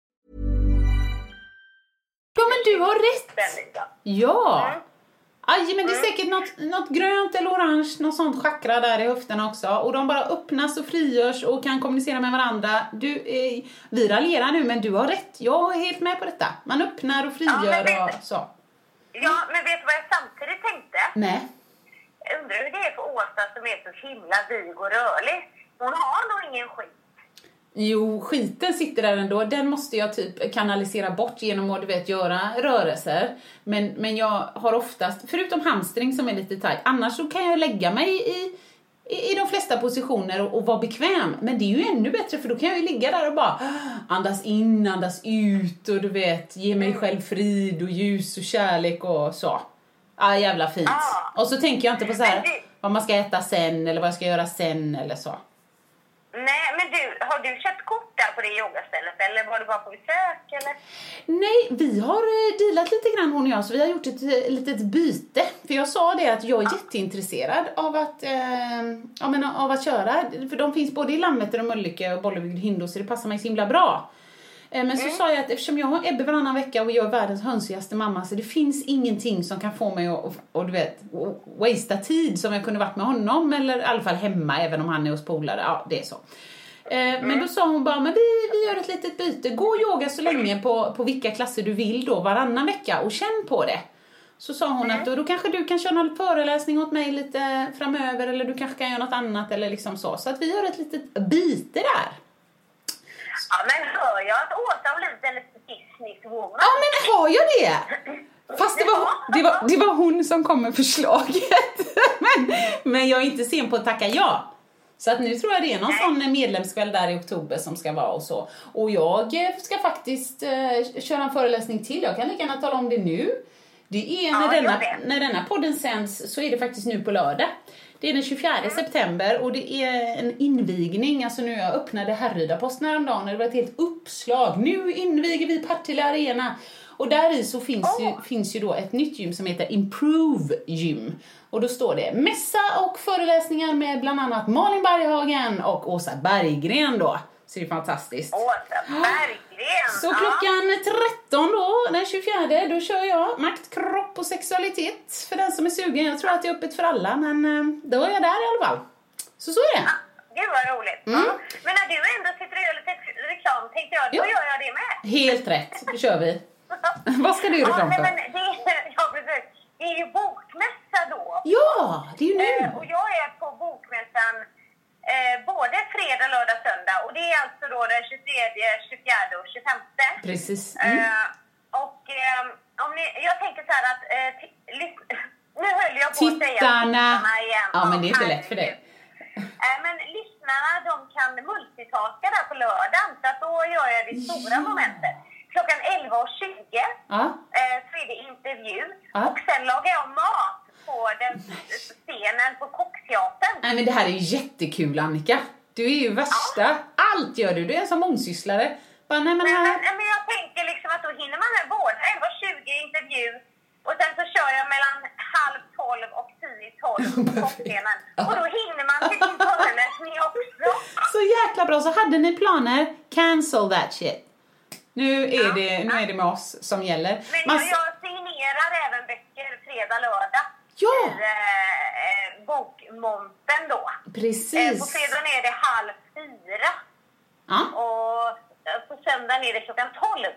Ja, men du har rätt. Ja. Mm. Aj, men det är säkert något, något grönt eller orange, något sånt chakra där i höfterna också. Och de bara öppnas och frigörs och kan kommunicera med varandra. Du, eh, vi raljerar nu, men du har rätt. Jag är helt med på detta. Man öppnar och frigör Ja, vet och så. Ja, men vet du vad jag samtidigt tänkte? Nej. Jag undrar hur det är för Åsa som är så himla vig och rörlig. Hon har nog ingen skit. Jo, skiten sitter där ändå. Den måste jag typ kanalisera bort genom att du vet, göra rörelser. Men, men jag har oftast, förutom hamstring som är lite tajt, annars så kan jag lägga mig i, i, i de flesta positioner och, och vara bekväm. Men det är ju ännu bättre för då kan jag ju ligga där och bara andas in, andas ut och du vet, ge mig själv frid och ljus och kärlek och så. Ah, jävla fint. Ah. Och så tänker jag inte på så här vad man ska äta sen eller vad jag ska göra sen eller så. Nej, men du, har du köpt kort där på det yogastället eller var du bara på besök eller? Nej, vi har eh, dealat lite grann hon och jag, så vi har gjort ett eh, litet byte. För jag sa det att jag är jätteintresserad av att, eh, ja, men, av att köra. För de finns både i Landvetter och Mölnlycke och Bollebygd och Hindå, så det passar mig så himla bra. Eh, Men så sa jag att eftersom jag har Ebbe varannan vecka och jag är världens hönsigaste mamma så det finns ingenting som kan få mig att, och, och du vet, wastea tid som jag kunde varit med honom eller i alla fall hemma även om han är hos polare. Ja, det är så. Eh, Men då sa hon bara, men vi, vi gör ett litet byte. Gå och yoga så länge på, på vilka klasser du vill då varannan vecka och känn på det. Så sa hon att då, då kanske du kan köra någon föreläsning åt mig lite framöver eller du kanske kan göra något annat eller liksom så. Så att vi gör ett litet byte där. Ja, men hör jag att Åsa har blivit en liten businesswoman? Ja men har jag det? Fast det var, det var, det var hon som kom med förslaget. Men, men jag är inte sen på att tacka ja. Så att nu tror jag det är någon sån medlemskväll där i oktober som ska vara och så. Och jag eh, ska faktiskt eh, köra en föreläsning till. Jag kan lika gärna tala om det nu. Det är när, Ja, denna, när denna podden sänds så är det faktiskt nu på lördag. Det är den 24 september och det är en invigning. Alltså nu jag öppnade Härryda-posten häromdagen och det var ett helt uppslag. Nu inviger vi Partille Arena. Och där i så finns, ju, finns ju då ett nytt gym som heter Improve Gym. Och då står det mässa och föreläsningar med bland annat Malin Berghagen och Åsa Berggren då. Så det är fantastiskt. Åsa Berggren! Så klockan 13 då, den 24, då kör jag makt, kropp och sexualitet för den som är sugen. Jag tror att det är öppet för alla, men eh, då är jag där i alla fall. Så så är det. Gud vad roligt. Mm. Ja. Men när du ändå sitter och gör lite reklam tänkte jag, då Ja. gör jag det med. Helt rätt, då kör vi. Vad ska du göra ja, reklam för? men det, är- ja, precis. det är ju bokmässa då. Ja, det är ju Eh, nu. och jag är på bokmässan eh, både fredag, lördag, söndag. Och det är alltså då den 23, 24 och 25. Precis. Mm. Eh, och eh, om ni, jag tänker så här att... Eh, nu höll jag på att säga Tittarna. igen. Ja, men det är inte lätt för dig. Eh, men lyssnarna de kan multitaska där på lördagen så att då gör jag det stora momentet. Klockan 11.20 Ja. eh, så är det intervju Ja. och sen lagar jag mat på den scenen på Kockteatern. Nej men det här är jättekul Annika. Du är ju värsta. Allt gör du. Du är en sån mångsysslare. Bara, nej Men, här. men, men jag tänker liksom att då hinner man med båda. 11.20 intervju och sen så kör jag mellan halv tolv och tio i tolv på Kockscenen. Och då hinner man till sin föreläsning också. Så jäkla bra. Så hade ni planer, cancel that shit. Nu är, det, nu är det med oss som gäller. Men Man, jag, signerar även böcker fredag, lördag. Ja. I eh, eh, bokmonten då. Eh, på precis. fredagen är det halv fyra. Ja. Och eh, på söndagen är det klockan tolv.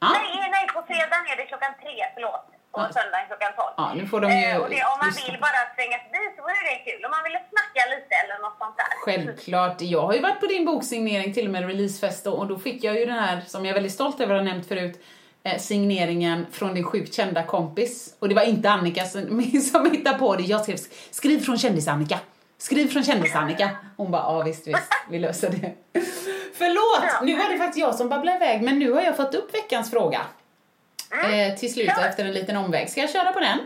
Ja. Nej, nej, på fredagen är det klockan tre, förlåt. På söndagen klockan 12. Ja, nu får de ju Eh, och det, om man vill bara svänga förbi så vore det kul. Om man ville snacka lite eller något sånt där. Självklart. Jag har ju varit på din boksignering, till och med releasefest, och då fick jag ju den här, som jag är väldigt stolt över att ha nämnt förut, eh, signeringen från din sjukt kända kompis. Och det var inte Annika som, som hittade på det. Jag skrev skriv från kändis-Annika. Skriv från kändis-Annika. Hon bara, ja visst, visst, vi löser det. Förlåt! Nu var det faktiskt jag som babblade iväg, men nu har jag fått upp veckans fråga. Eh, till slut efter en liten omväg. Ska jag köra på den?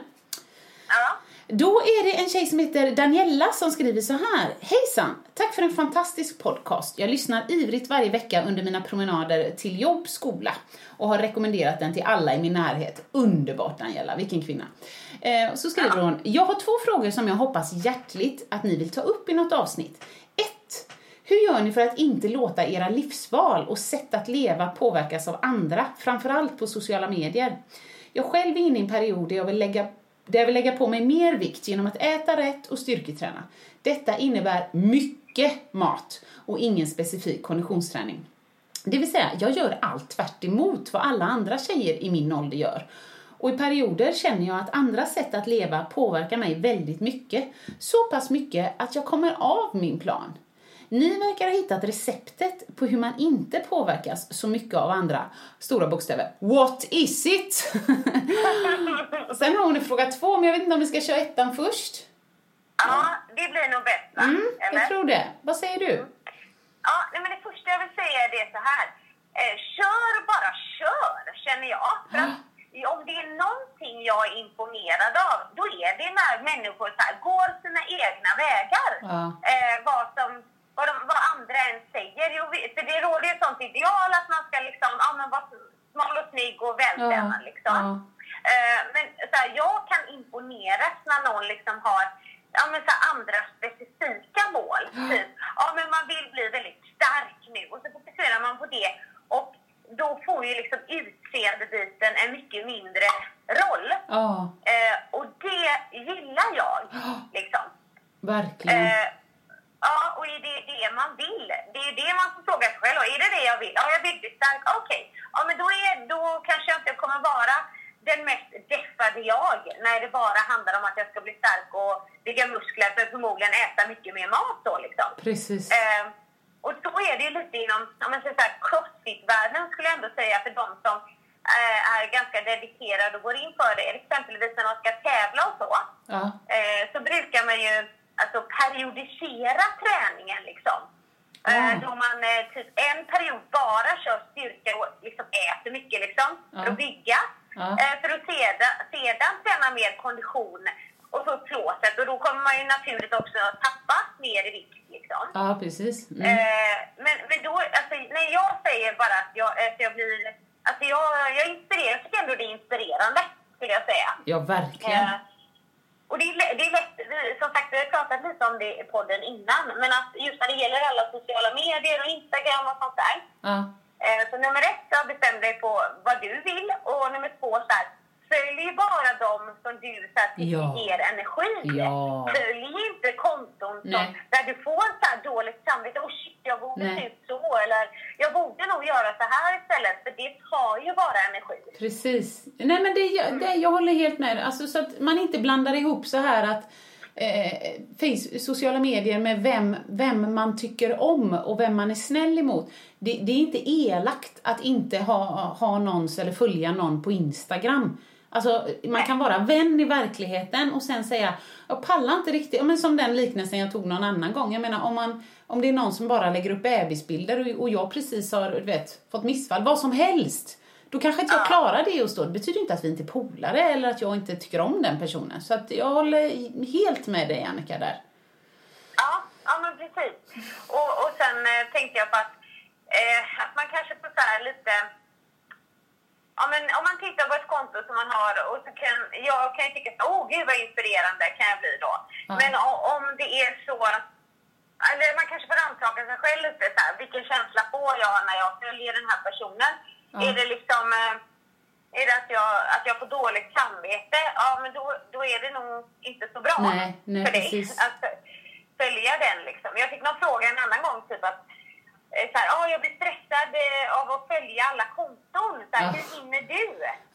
Ja. Då är det en tjej som heter Daniella som skriver så här. Hejsan! Tack för en fantastisk podcast. Jag lyssnar ivrigt varje vecka under mina promenader till jobb, skola och har rekommenderat den till alla i min närhet. Underbart Daniela, vilken kvinna. Eh, så skriver hon, jag har två frågor som jag hoppas hjärtligt att ni vill ta upp i något avsnitt. Hur gör ni för att inte låta era livsval och sätt att leva påverkas av andra, framförallt på sociala medier? Jag själv är inne i en period där jag vill lägga där jag vill lägga på mig mer vikt genom att äta rätt och styrketräna. Detta innebär mycket mat och ingen specifik konditionsträning. Det vill säga, jag gör allt tvärt emot vad alla andra tjejer i min ålder gör. Och i perioder känner jag att andra sätt att leva påverkar mig väldigt mycket. Så pass mycket att jag kommer av min plan. Ni verkar ha hittat receptet på hur man inte påverkas så mycket av andra. Stora bokstäver. What is it? Sen har hon fråga två, men jag vet inte om vi ska köra ettan först. Ja, det blir nog bäst va? Mm, Eller? jag tror det. Vad säger du? Ja, nej, men det första jag vill säga är det så här. Eh, kör bara kör, känner jag. För att om det är någonting jag är imponerad av, då är det när människor så här, går sina egna vägar. Ja. Eh, vad, som, vad, de, vad andra än säger. Jo, för det råder ju ett sånt ideal att man ska liksom, ja men vara smal och snygg och vältränad Ja, liksom. ja. Eh, men så här, jag kan imponeras när någon liksom har ja, men så andra specifika mål. Typ, ja men man vill bli väldigt stark nu och så fokuserar man på det och då får ju liksom utseendebiten en mycket mindre roll. Ja, Eh, och det gillar jag. Liksom. verkligen. Eh, ja, och är det det man vill? Det är det man får fråga sig själv. Är det det jag vill? Ja, jag vill bli stark. Okej. Ja, men då, är, då kanske jag inte kommer vara den mest deffade jag när det bara handlar om att jag ska bli stark och bygga muskler för förmodligen äta mycket mer mat då liksom. Precis. Eh, och så är det ju lite inom om man säger så här, crossfit-världen skulle jag ändå säga för de som eh, är ganska dedikerade och går in för det. Exempelvis när man ska tävla och så. Ja. Eh, så brukar man ju alltså, periodisera träningen liksom. Eh, då man eh, typ en period bara kör styrka och liksom äter mycket liksom, för Ja. att bygga. Eh, för att sedan, sedan träna mer kondition och få upp flåset. Och då kommer man ju naturligt också tappa mer i vikt. Liksom. Ja, precis. Mm. Men, men då, alltså, när jag säger bara att jag, att jag blir... Alltså jag, jag inspirerar, jag tycker ändå det är inspirerande, skulle jag säga. Ja, verkligen. Och det är, det är lätt, som sagt, vi har pratat lite om det i podden innan, men att just när det gäller alla sociala medier och Instagram och sånt där. Ja. Eh, så nummer ett, bestäm dig på vad du vill och nummer två, så här, följ bara dem som du så här, Ja. ger energi. Ja. Följ inte konton som, där du får så här dåligt samvete. Oh shit, jag borde Nej. se ut så. Eller jag borde nog göra så här istället. För det tar ju bara energi. Precis. Nej men det, det, jag håller helt med. Alltså, så att man inte blandar ihop så här att eh, face, sociala medier med vem, vem man tycker om och vem man är snäll emot. Det, det är inte elakt att inte ha, ha någons eller följa någon på Instagram. Alltså, man kan vara vän i verkligheten och sen säga, jag pallar inte riktigt, men som den liknelsen jag tog någon annan gång. Jag menar om, man, om det är någon som bara lägger upp bebisbilder och, och jag precis har vet, fått missfall, vad som helst. Då kanske inte jag klarar det just då. Det betyder inte att vi inte är polare eller att jag inte tycker om den personen. Så att jag håller helt med dig Annika där. Ja, ja men precis. Och, och sen eh, tänkte jag på att, eh, att man kanske får så här lite... Ja, men om man tittar på ett konto som man har och så kan jag kan tycka att åh gud vad inspirerande kan jag bli då. Ja. Men om det är så att eller man kanske får rannsaka sig själv lite så här, vilken känsla får jag när jag följer den här personen? Ja. Är det liksom eh, är det att jag, att jag får dåligt samvete? Ja, men då, då är det nog inte så bra Nej, nej, för dig precis. att följa den. Liksom. Jag fick någon fråga en annan gång, typ att så här, "Ah, jag blir stressad eh, av att följa alla konton. Så här, Ja. Hur hinner du?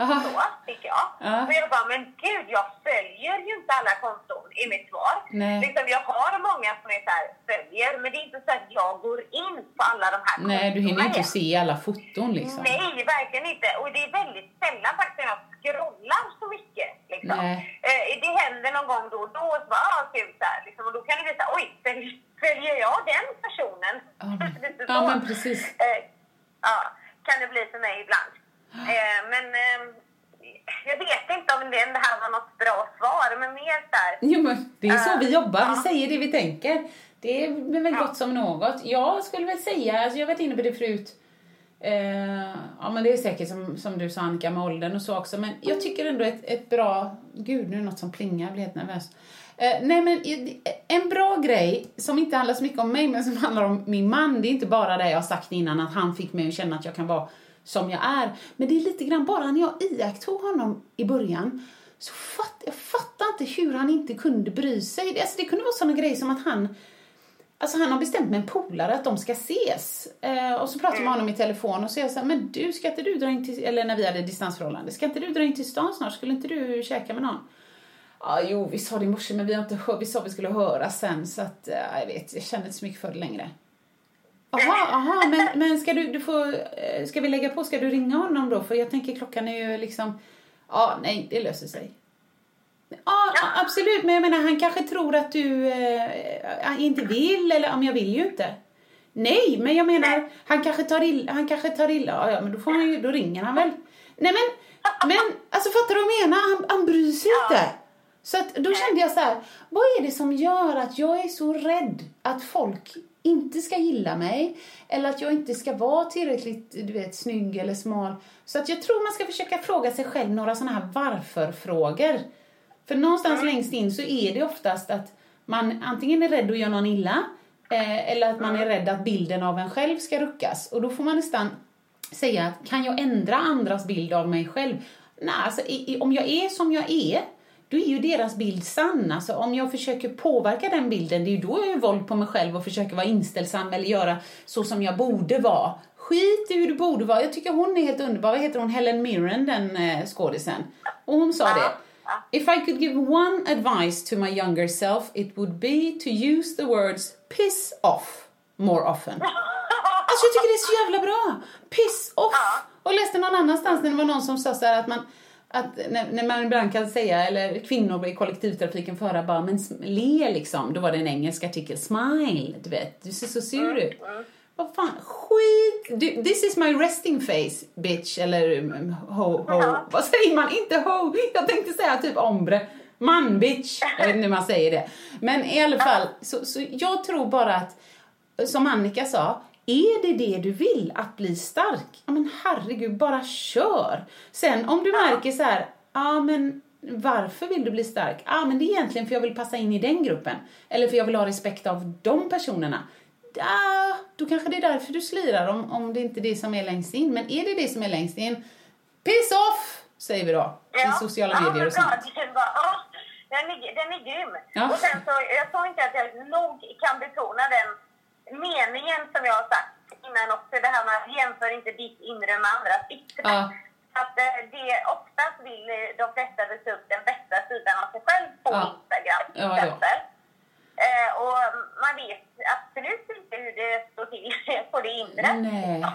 Aha. Så fick jag. Ja. Och jag bara, men gud, jag följer ju inte alla konton i mitt svar. Nej. Liksom, jag har många som jag så här, följer, men det är inte så att jag går in på alla de här Nej, du hinner inte se alla foton liksom. Nej, verkligen inte. Och det är väldigt sällan faktiskt jag scrollar så mycket. Liksom. Eh, det händer någon gång då och då. Och så bara, ah, kul, så här, liksom. Och då kan det bli så här, oj, följ- följer jag den personen? Ja, men- ja, men precis. Eh, ja, kan det bli för mig ibland. Eh, men eh, jag vet inte om det, det här var något bra svar, men mer så här... Jo, men det är så vi Eh, jobbar. Vi ja. säger det vi tänker. Det är väl gott som något. Jag skulle väl säga, alltså jag har varit inne på det förut, ja men det är säkert som, som du sa Annika med åldern och så också, men jag tycker ändå ett, ett bra, gud nu är det något som plingar, jag blir helt nervös. Eh, nej men en bra grej som inte handlar så mycket om mig men som handlar om min man, det är inte bara det jag har sagt innan att han fick mig att känna att jag kan vara som jag är. Men det är lite grann bara när jag iakttog honom i början så fatt, jag fattar inte hur han inte kunde bry sig. Det, alltså, det kunde vara såna grejer som att han Alltså han har bestämt med en polare att de ska ses. Eh, och så pratar jag med honom i telefon och så säger jag så här, men du, ska inte du dra in till, eller när vi hade distansförhållande, ska inte du dra in till stan snart? Skulle inte du käka med någon? Ja, jo, vi sa det i morse, men vi har inte hört, vi sa vi skulle höra sen, så att, eh, jag vet, jag känner inte så mycket för det längre. Jaha, aha, men, men ska du, du får, eh, ska vi lägga på, ska du ringa honom då? För jag tänker klockan är ju liksom, ja, nej, det löser sig. Ja, absolut, men jag menar han kanske tror att du eh, inte vill, eller om jag vill ju inte. Nej, men jag menar, han kanske tar illa, han kanske tar illa, ja, ja men då får han ju, då ringer han väl. Nej men, men alltså fattar du vad jag menar? Han, han bryr sig inte. Så att då kände jag så här, vad är det som gör att jag är så rädd att folk inte ska gilla mig eller att jag inte ska vara tillräckligt, du vet, snygg eller smal. Så att jag tror man ska försöka fråga sig själv några sådana här varför-frågor. För någonstans längst in så är det oftast att man antingen är rädd att göra någon illa eh, eller att man är rädd att bilden av en själv ska ruckas. Och då får man nästan säga att kan jag ändra andras bild av mig själv? Nej, alltså i, i, om jag är som jag är, då är ju deras bild sann. Alltså om jag försöker påverka den bilden, det är ju då jag gör våld på mig själv och försöker vara inställsam eller göra så som jag borde vara. Skit i hur du borde vara. Jag tycker hon är helt underbar. Vad heter hon? Helen Mirren, den eh, skådisen. Och hon sa det. If I could give one advice to my younger self it would be to use the words piss off more often. Alltså jag tycker det är så jävla bra. Piss off. Och läste någon annanstans när det var någon som sa så här att man att när, när man ibland kan säga, eller kvinnor i kollektivtrafiken föra bara, men le liksom. Då var det en engelsk artikel. Smile, du vet. Du ser så sur ut. Vad fan, skit! Du, this is my resting face, bitch. Eller um, ho, ho. Vad säger man? Inte ho. Jag tänkte säga typ ombre. Man, bitch. Jag vet inte hur man säger det. Men i alla fall, så, så jag tror bara att, som Annika sa, är det det du vill, att bli stark? Ja men herregud, bara kör! Sen om du märker så här, ja men varför vill du bli stark? Ja men det är egentligen för jag vill passa in i den gruppen. Eller för jag vill ha respekt av de personerna. Ja, då kanske det är därför du slirar om, om det inte är det som är längst in. Men är det det som är längst in, piss off! Säger vi då. I sociala ja, medier och sånt. Den, är, den är grym. Ja. Och sen så, jag tror inte att jag nog kan betona den meningen som jag har sagt innan också. Det här med att jämför inte ditt inre med andras yttre. Ja. Att eh, det oftast vill eh, de flesta visa upp den bästa sidan av sig själv på Ja. Instagram till Ja, exempel. Eh, och man vet absolut inte hur det står till på det inre. Nej.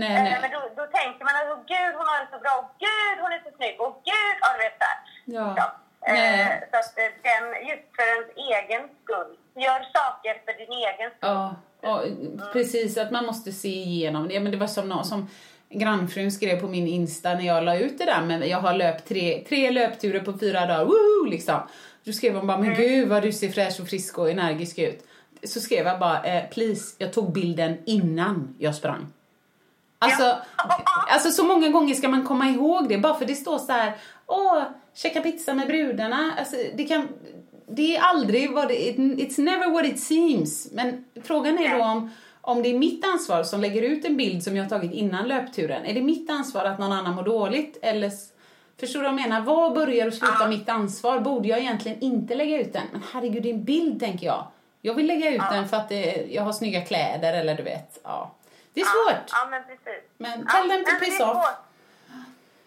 Nej, Eh, nej. Men då, då tänker man att "Åh, gud hon har det så bra, och gud hon är så snygg, och gud, ja du vet där. Ja. Eh, Nej. så att eh, den, just för ens egen skull, gör saker för din egen skull. Ja, ja, precis. Att man måste se igenom det. Men det var som någon som grannfrun skrev på min Insta när jag la ut det där med jag har löpt tre, tre löpturer på fyra dagar, woho, liksom. Då skrev hon bara, men gud vad du ser fräsch och frisk och energisk ut. Så skrev jag bara, eh, please, jag tog bilden innan jag sprang. Alltså, alltså så många gånger ska man komma ihåg det, bara för det står så här, åh, käka pizza med brudarna. Alltså, det kan, det är aldrig vad det, it, it's never what it seems. Men frågan är då om, om det är mitt ansvar som lägger ut en bild som jag har tagit innan löpturen. Är det mitt ansvar att någon annan mår dåligt? Eller, förstår du vad jag menar? Var börjar och slutar mitt ansvar? Borde jag egentligen inte lägga ut den? Men herregud, det är en bild tänker jag. Jag vill lägga ut den för att det, jag har snygga kläder eller du vet, ja. Det är svårt. Ja, men precis. Men Ja, tell them to piss off.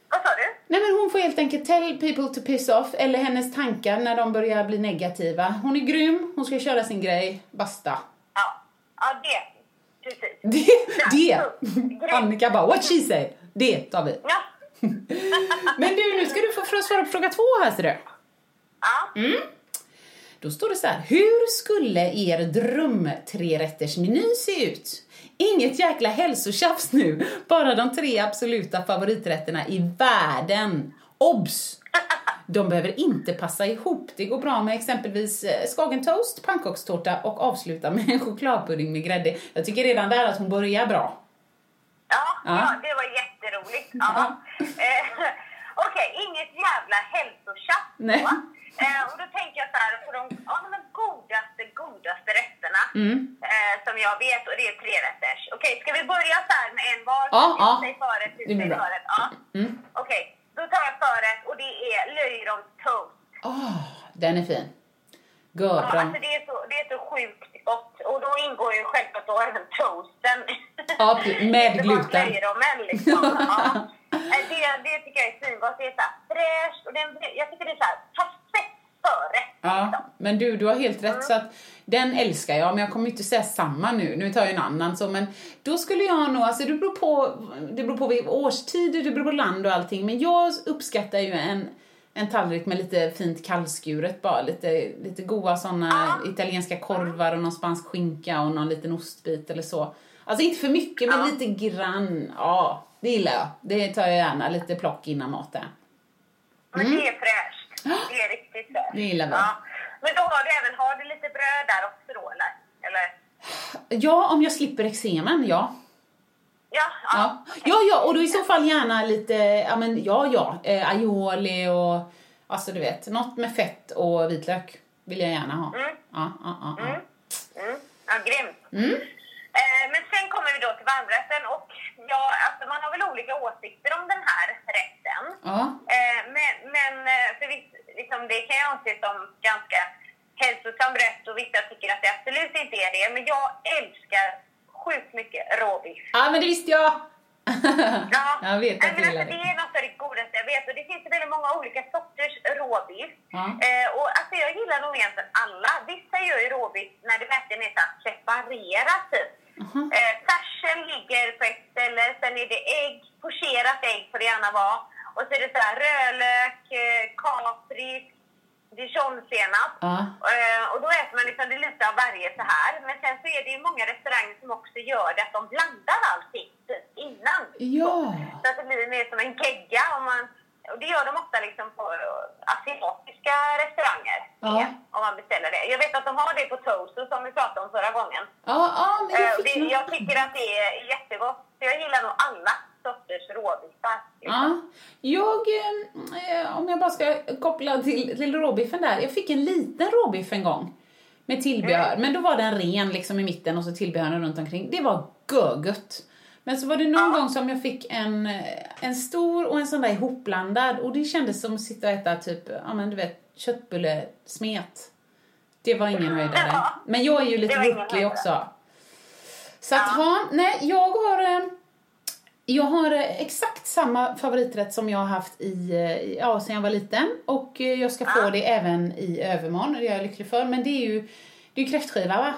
Vad sa du? Nej helt enkelt tell people to piss off, eller hennes tankar när de börjar bli negativa. Hon är grym, hon ska köra sin grej, basta. Ja, ja det. Precis. Det, det. Grej. Annika bara, what she said. Det tar vi. Ja. Men du, nu ska du få svara på fråga två här ser du. ja. Mm. Då står det så här, hur skulle er dröm trerättersmeny se ut? Inget jäkla hälsotjafs nu, bara de tre absoluta favoriträtterna i världen. Obs! De behöver inte passa ihop. Det går bra med exempelvis eh, skagentoast, pannkakstårta och avsluta med en chokladpudding med grädde. Jag tycker redan där att hon börjar bra. Ja, Ja. ja. det var jätteroligt. Ja. Eh, Okej, inget jävla hälsotjafs. Nej. Eh, och då tänker jag så här, på de, ja, de godaste, godaste rätterna Mm. eh, som jag vet och det är trerätters. Okej, ska vi börja så med en var? Ja, ja. förrätt, förrätt. Ja. Mm. Okej, då tar jag förrätt och det är löjroms toast. Åh, den är fin. Ja, alltså det, är så, det är så sjukt gott. Och då ingår ju självklart då även toasten. Ja, med gluten. liksom. Ja. Det, det tycker jag är svingott. Det är så fräscht och den, jag tycker det är så här förrätt. Ja, men du, du har helt rätt så att den älskar jag, men jag kommer inte säga samma nu. Nu tar jag en annan så, men då skulle jag nog, alltså det beror på, det beror på vilken årstid, det beror på land och allting, men jag uppskattar ju en, en tallrik med lite fint kallskuret bara, lite, lite goda såna italienska korvar och någon spansk skinka och någon liten ostbit eller så. Alltså inte för mycket, men lite grann, ja, det gillar jag. Det tar jag gärna, lite plock innan maten. Men det är fräscht. Det är riktigt fräscht. Det gillar vi. Ja. Men då har du även, har du lite bröd där också då eller? eller? Ja, om jag slipper eksemen, ja. Ja, Ja. ja, ja, och då i så fall gärna lite, ja men ja, ja, eh, aioli och alltså du vet, något med fett och vitlök vill jag gärna ha. Mm. Ja, ja, ja, ja. Mm. Ja, grymt. Mm. Eh, men sen kommer vi då till varmrätten och ja, alltså man har väl olika åsikter om den här rätten. Ja. Eh, men men eh, för viss, liksom, det kan jag anse som ganska hälsosam rätt och vissa tycker att det absolut inte är det. Men jag älskar sjukt mycket råbiff. ja, men det visste jag! Ja, jag vet att men alltså, det är något av det godaste jag vet och det finns väldigt många olika sorters råbiff. Ja. Eh, och alltså, jag gillar nog egentligen alla. Vissa gör ju råbiff när det verkligen är så separerat typ. Eh, färsen ligger på ett ställe, sen är det ägg, pocherat ägg får det gärna vara. Och så är det så här rödlök, eh, kapris, dijonsenap. Ja. Eh, och då äter man liksom det lite av varje så här. Men sen så är det ju många restauranger som också gör det att de blandar allting typ innan. Ja. Så att det blir mer som en gegga. Om man, och det gör de ofta liksom på eh, asiatiska restauranger. Ja. Om man beställer det. Jag vet att de har det på toast som vi pratade om förra gången. Ja, ja, men Eh, jag det, jag tycker att det är jättegott. Jag gillar nog alla sorters råbiffar. Ja, jag, eh, om jag bara ska koppla till, till råbiffen där. Jag fick en liten råbiff en gång med tillbehör. Men då var den ren liksom i mitten och så tillbehören runt omkring. Det var görgött. Men så var det någon gång som jag fick en, en stor och en sån där ihopblandad och det kändes som att sitta och äta typ, ja men du vet, köttbullesmet. Det var ingen höjdare. Ja. Men jag är ju lite höjdare. också. Så att ha, nej, jag har... eh, Jag har eh, exakt samma favoriträtt som jag har haft i, eh, ja, sen jag var liten. Och jag ska få det även i övermorgon, och det är jag lycklig för. Men det är ju, det är ju kräftskiva va?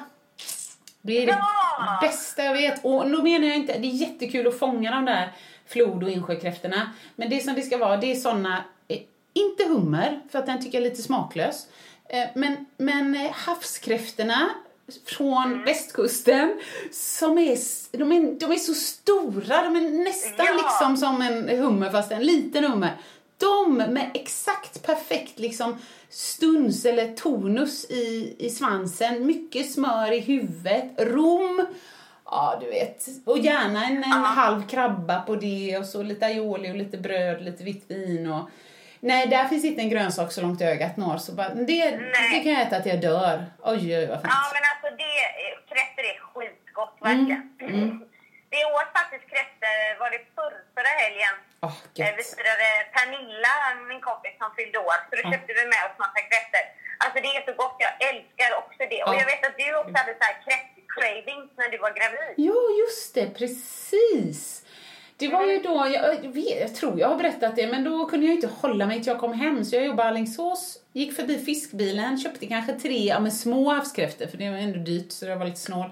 Det är det Ja! bästa jag vet. Och då menar jag inte, det är jättekul att fånga de där flod och insjökräftorna. Men det som det ska vara, det är såna, eh, inte hummer, för att den tycker jag är lite smaklös. Eh, Men, men eh, havskräftorna från Mm. västkusten som är, de är, de är så stora, de är nästan Ja. liksom som en hummer fast en liten hummer. De med exakt perfekt liksom stuns eller tonus i, i svansen, mycket smör i huvudet, rom, ja du vet, och gärna en, en halv krabba på det och så lite aioli och lite bröd, lite vitt vin och Nej, där finns inte en grönsak så långt ögat når. Så bara, det, det kan jag äta att jag dör. Oj, oj, vad fint. Ja, men alltså det, kräftor är skitgott verkligen. Mm. Vi åt faktiskt kräftor, var det förr, förra helgen? Eh, Vi firade Pernilla, min kompis som fyllde år, så då Ja. köpte vi med oss massa kräftor. Alltså det är så gott, jag älskar också det. Och Ja. jag vet att du också hade så här kräftcravings när du var gravid. Ja, just det, precis. Det var ju då, jag, jag, vet, jag tror jag har berättat det, men då kunde jag inte hålla mig till jag kom hem. Så jag jobbade i Alingsås, gick förbi fiskbilen, köpte kanske tre ja, men små havskräftor, för det var ändå dyrt så jag var lite snål.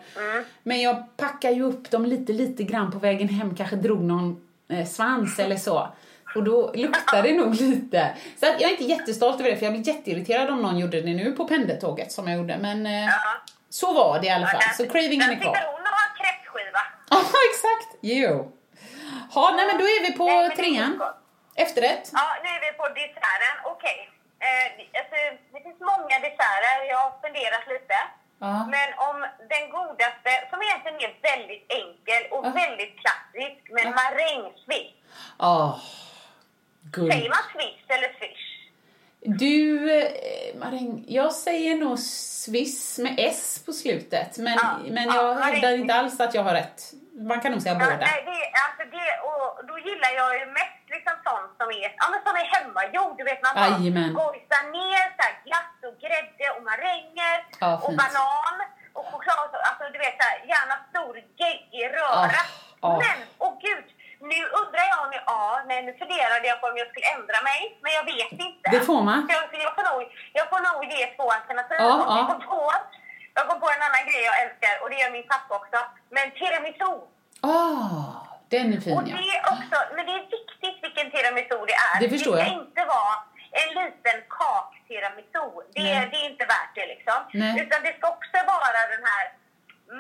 Men jag packade ju upp dem lite, lite grann på vägen hem, kanske drog någon eh, svans eller så. Och då luktade det nog lite. Så att jag är inte jättestolt över det, för jag blir jätteirriterad om någon gjorde det nu på pendeltåget som jag gjorde. Men eh, så var det i alla fall. Så cravingen är kvar. Hon och har kräftskiva? Ja, exakt. Jo. Ja, nej men då är vi på Nej, trean. Efterrätt. Ja, nu är vi på desserten. Okej. Eh, alltså, det finns många desserter. Jag har funderat lite. Ja. Men om den godaste, som egentligen är väldigt enkel och Ja. väldigt klassisk, men marängsviss. Åh, Säger man swiss eller swish? Du, eh, maräng, jag säger nog Swiss med S på slutet. Men, Ja, men ja, jag maräng. hävdar inte alls att jag har rätt. Man kan nog säga Ja, båda. nej, det, alltså det, och då gillar jag ju mest liksom sånt som är, ja, men som är hemmagjord. Du vet, man bara gojsar ner så här, glass och grädde och maränger Ja, och banan och choklad. Alltså du vet, så här, gärna stor geggig röra. Ah, ah. Men, åh gud, nu undrar jag om jag, ja, nej, nu funderade jag på om jag skulle ändra mig, men jag vet Så Jag, så jag, får nog, jag får nog ge två alternativ. Ja, Och ja. jag, kom på, jag kom på en annan grej jag älskar och det gör min pappa också. Men tiramisu. Ah, den är Och fin ja. det är också, men det är viktigt vilken tiramisu det är. Det förstår det ska jag. inte vara en liten kak-tiramisu. Det, Nej. det är inte värt det liksom. Nej. Utan det ska också vara den här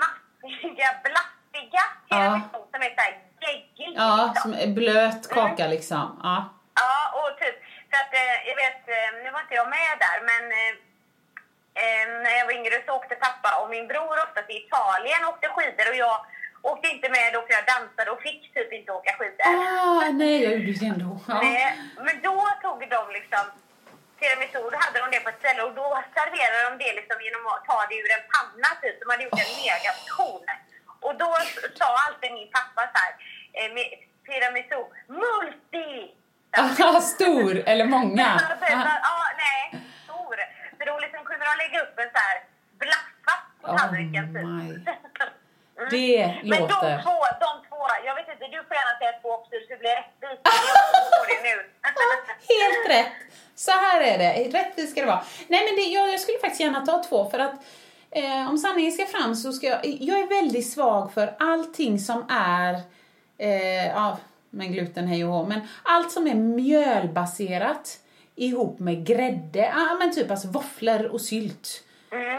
massiga, blattiga tiramisu som är såhär geggig. Ja, liksom. som är blöt kaka liksom. Ja. Ja, och typ, för att eh, jag vet, eh, nu var inte jag med där, men eh, eh, när jag var yngre så åkte pappa och min bror ofta till Italien och åkte skidor och jag åkte inte med då för jag dansade och fick typ inte åka skidor. Ah, nej, jag gjorde det ändå. Ja. Nej, men då tog de liksom tiramisu, då hade de det på ett ställe och då serverade de det liksom genom att ta det ur en panna typ. De hade gjort en megaportion. Och då sa alltid min pappa så här, eh, med tiramisu, multi! Ah, stor eller många. Ja, ja, nej, stor. Så då liksom kunde de lägga upp en så här blaffa på Oh tallriken typ. my. Det Men låter... de två, de två, jag vet inte, du får gärna säga två också så det blir rättvist. Helt rätt. Så här är det. Rättvist ska det vara. Nej, men det, jag, jag skulle faktiskt gärna ta två för att eh, om sanningen ska fram så ska jag... Jag är väldigt svag för allting som är... Eh, ja, men gluten hej och hå. Men allt som är mjölbaserat ihop med grädde. Ja, men typ alltså våfflor och sylt.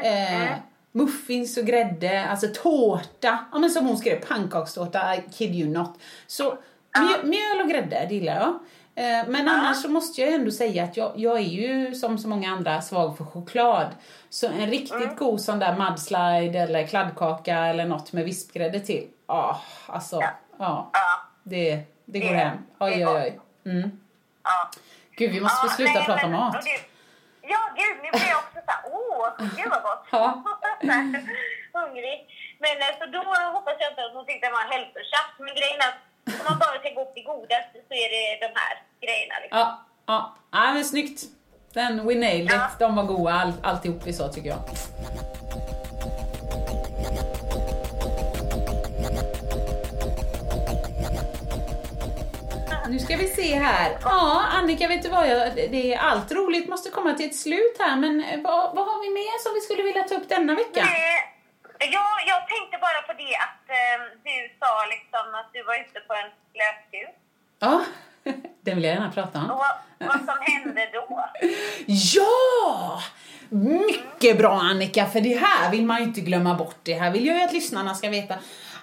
Eh, muffins och grädde, alltså tårta. Ja, men som hon skrev, pannkakstårta, I kid you not. Så mjö, mjöl och grädde, det gillar jag. Eh, men annars så måste jag ändå säga att jag, jag är ju som så många andra svag för choklad. Så en riktigt god sån där mudslide eller kladdkaka eller något med vispgrädde till. Ah, alltså, ja. Det, det går hem. Oj, oj, oj. Mm. Ja. Gud, vi måste sluta prata mat. Ja, gud, nu blir jag gud vad gott. Ja. Hungrig. Men eh, så då hoppas jag inte att hon tyckte det var hälsosamt. Men grejen är att om man bara ska gå till godaste så är det de här grejerna. Liksom. Ja, ja. ja men snyggt. Den, we nailed it. Ja. De var goda all, alltihop vi sa tycker jag. Nu ska vi se här. Ja, Annika, vet du vad? Jag, det är allt roligt måste komma till ett slut här, men eh, vad, vad har vi mer som vi skulle vilja ta upp denna vecka? Ja, jag tänkte bara på det att eh, du sa liksom att du var ute på en löptur. Ja, den vill jag gärna prata om. Och vad, vad som hände då? Ja! Mycket bra Annika, för det här vill man ju inte glömma bort. Det här vill jag ju att lyssnarna ska veta.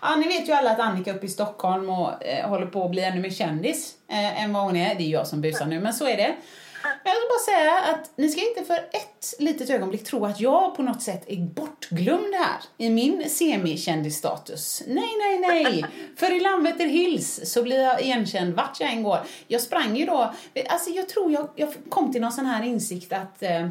Ja, ni vet ju alla att Annika är uppe i Stockholm och eh, håller på att bli ännu mer kändis eh, än vad hon är. Det är jag som busar nu, men så är det. Jag vill bara säga att ni ska inte för ett litet ögonblick tro att jag på något sätt är bortglömd här i min semikändisstatus. Nej, nej, nej. För i Landvetter Hills så blir jag igenkänd vart jag än går. Jag sprang ju då, alltså jag tror jag, jag kom till någon sån här insikt att eh,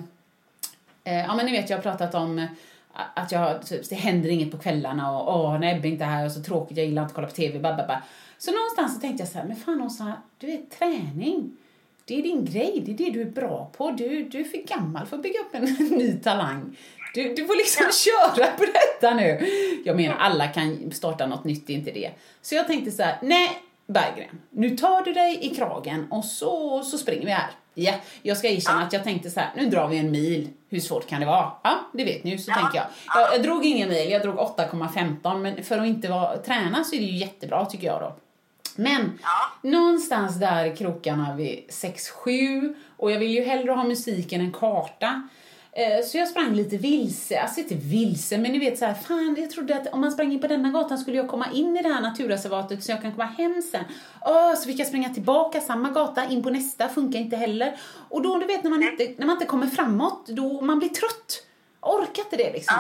Eh, ja men ni vet jag har pratat om eh, att jag, typ, det händer inget på kvällarna och åh, när Ebbe inte är här och så tråkigt, jag gillar inte att kolla på TV, bababa. Så någonstans så tänkte jag så här, men fan Åsa, du vet träning, det är din grej, det är det du är bra på. Du, du är för gammal för att bygga upp en ny talang. Du, du får liksom köra på detta nu. Jag menar, alla kan starta något nytt, det är inte det. Så jag tänkte så här, nej, Berggren, nu tar du dig i kragen och så, så springer vi här. Ja, jag ska erkänna att jag tänkte så här, nu drar vi en mil. Hur svårt kan det vara? Ja, det vet ni ju, så tänker jag. jag. Jag drog ingen mil, jag drog 8,15 men för att inte vara, träna så är det ju jättebra tycker jag då. Men någonstans där i krokarna vid 6-7 och jag vill ju hellre ha musik än karta. Eh, Så jag sprang lite vilse, alltså inte vilse, men ni vet så här, fan jag trodde att om man sprang in på denna gatan skulle jag komma in i det här naturreservatet så jag kan komma hem sen. Åh, så fick jag springa tillbaka samma gata, in på nästa, funkar inte heller. Och då, du vet när man inte, när man inte kommer framåt, då man blir trött. Orkar inte det liksom.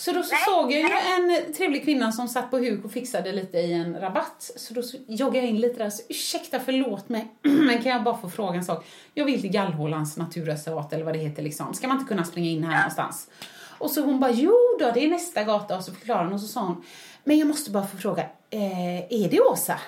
Så då så såg jag ju en trevlig kvinna som satt på huk och fixade lite i en rabatt. Så då så joggade jag in lite där. Så ursäkta, förlåt mig. Men kan jag bara få fråga en sak? Jag vill till Gallhålans naturreservat eller vad det heter liksom. Ska man inte kunna springa in här någonstans? Och så hon bara, jo då, det är nästa gata. Och så förklarade hon och så sa hon, men jag måste bara få fråga, eh, är det Åsa?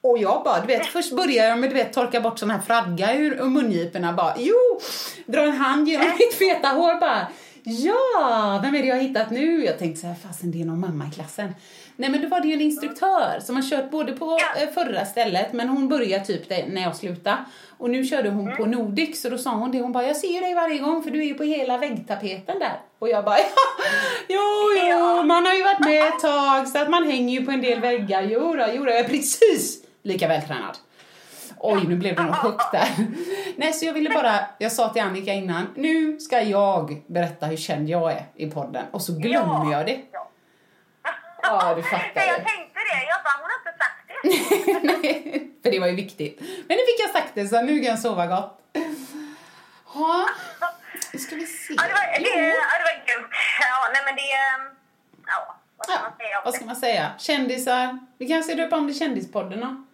Och jag bara, du vet, först börjar jag med du vet, torka bort sån här fradga ur, ur mungiporna. Bara, jo! Dra en hand genom mitt feta hår bara. Ja, vem är det jag har hittat nu? Jag tänkte så här, fasen det är någon mamma i klassen. Nej men då var det ju en instruktör som har kört både på eh, förra stället men hon började typ när jag slutade. Och nu körde hon på Nordic så då sa hon det, hon bara jag ser dig varje gång för du är ju på hela väggtapeten där. Och jag bara jo, jo, man har ju varit med ett tag så att man hänger ju på en del väggar. Jo då, jo då, jag är precis lika vältränad. Oj, nu blev det nog högt där. Nej, så jag ville bara, jag sa till Annika innan, nu ska jag berätta hur känd jag är i podden. Och så glömmer jag det. Ja, du fattar Nej, jag tänkte det. Jag bara, hon har inte sagt det. Nej, för det var ju viktigt. Men nu fick jag sagt det, så nu kan jag sova gott. Ja, nu ska vi se. Ja, det var, det, ja, det var grymt. Ja, nej men det... Ja, vad ska man säga om Vad ska man säga? Kändisar. Vi kan se döpa om det Kändispodden då.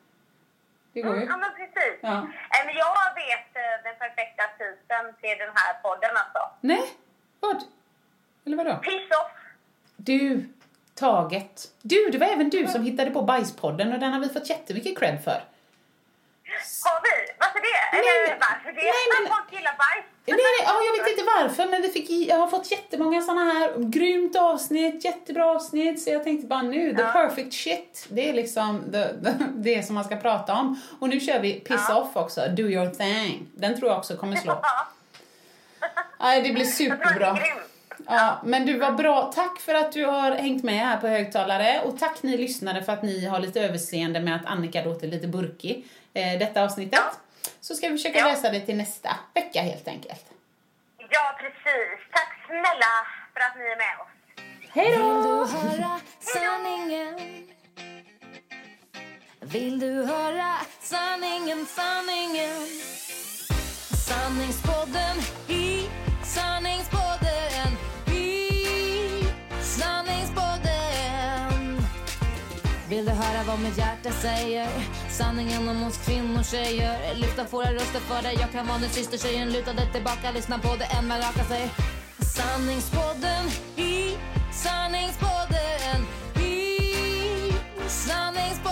Det går ju. Mm, ja, men precis. Ja. Eh, Men jag vet eh, den perfekta titeln till den här podden alltså. Nej, vad? Eller vadå? Piss off. Du, taget. Du, det var även du som hittade på Bajspodden och den har vi fått jättemycket cred för. Har vi? Varför det? Eller varför det? nej, men- Folk gillar bajs. Nej, nej, ja, jag vet inte varför, men vi fick, jag har fått jättemånga såna här grymt avsnitt, jättebra avsnitt, så jag tänkte bara nu, the perfect shit, det är liksom the, the, det som man ska prata om. Och nu kör vi piss off också, do your thing. Den tror jag också kommer slå. Nej, det blir superbra. Ja, men du var bra. Tack för att du har hängt med här på högtalare och tack ni lyssnare för att ni har lite överseende med att Annika låter lite burkig eh, detta avsnittet. Så ska vi försöka lösa det till nästa vecka helt enkelt. Ja, precis. Tack snälla för att ni är med oss. Hej Vill du höra sanningen? Vill du höra sanningen, sanningen? Sanningspodden vad mitt hjärta säger? Sanningen om oss kvinnor, tjejer. Lyfta våra röster för dig Jag kan vara din syster, tjejen. Lutade tillbaka Lyssna på det än man rakar sig Sanningspodden i sanningspodden i sanningspodden.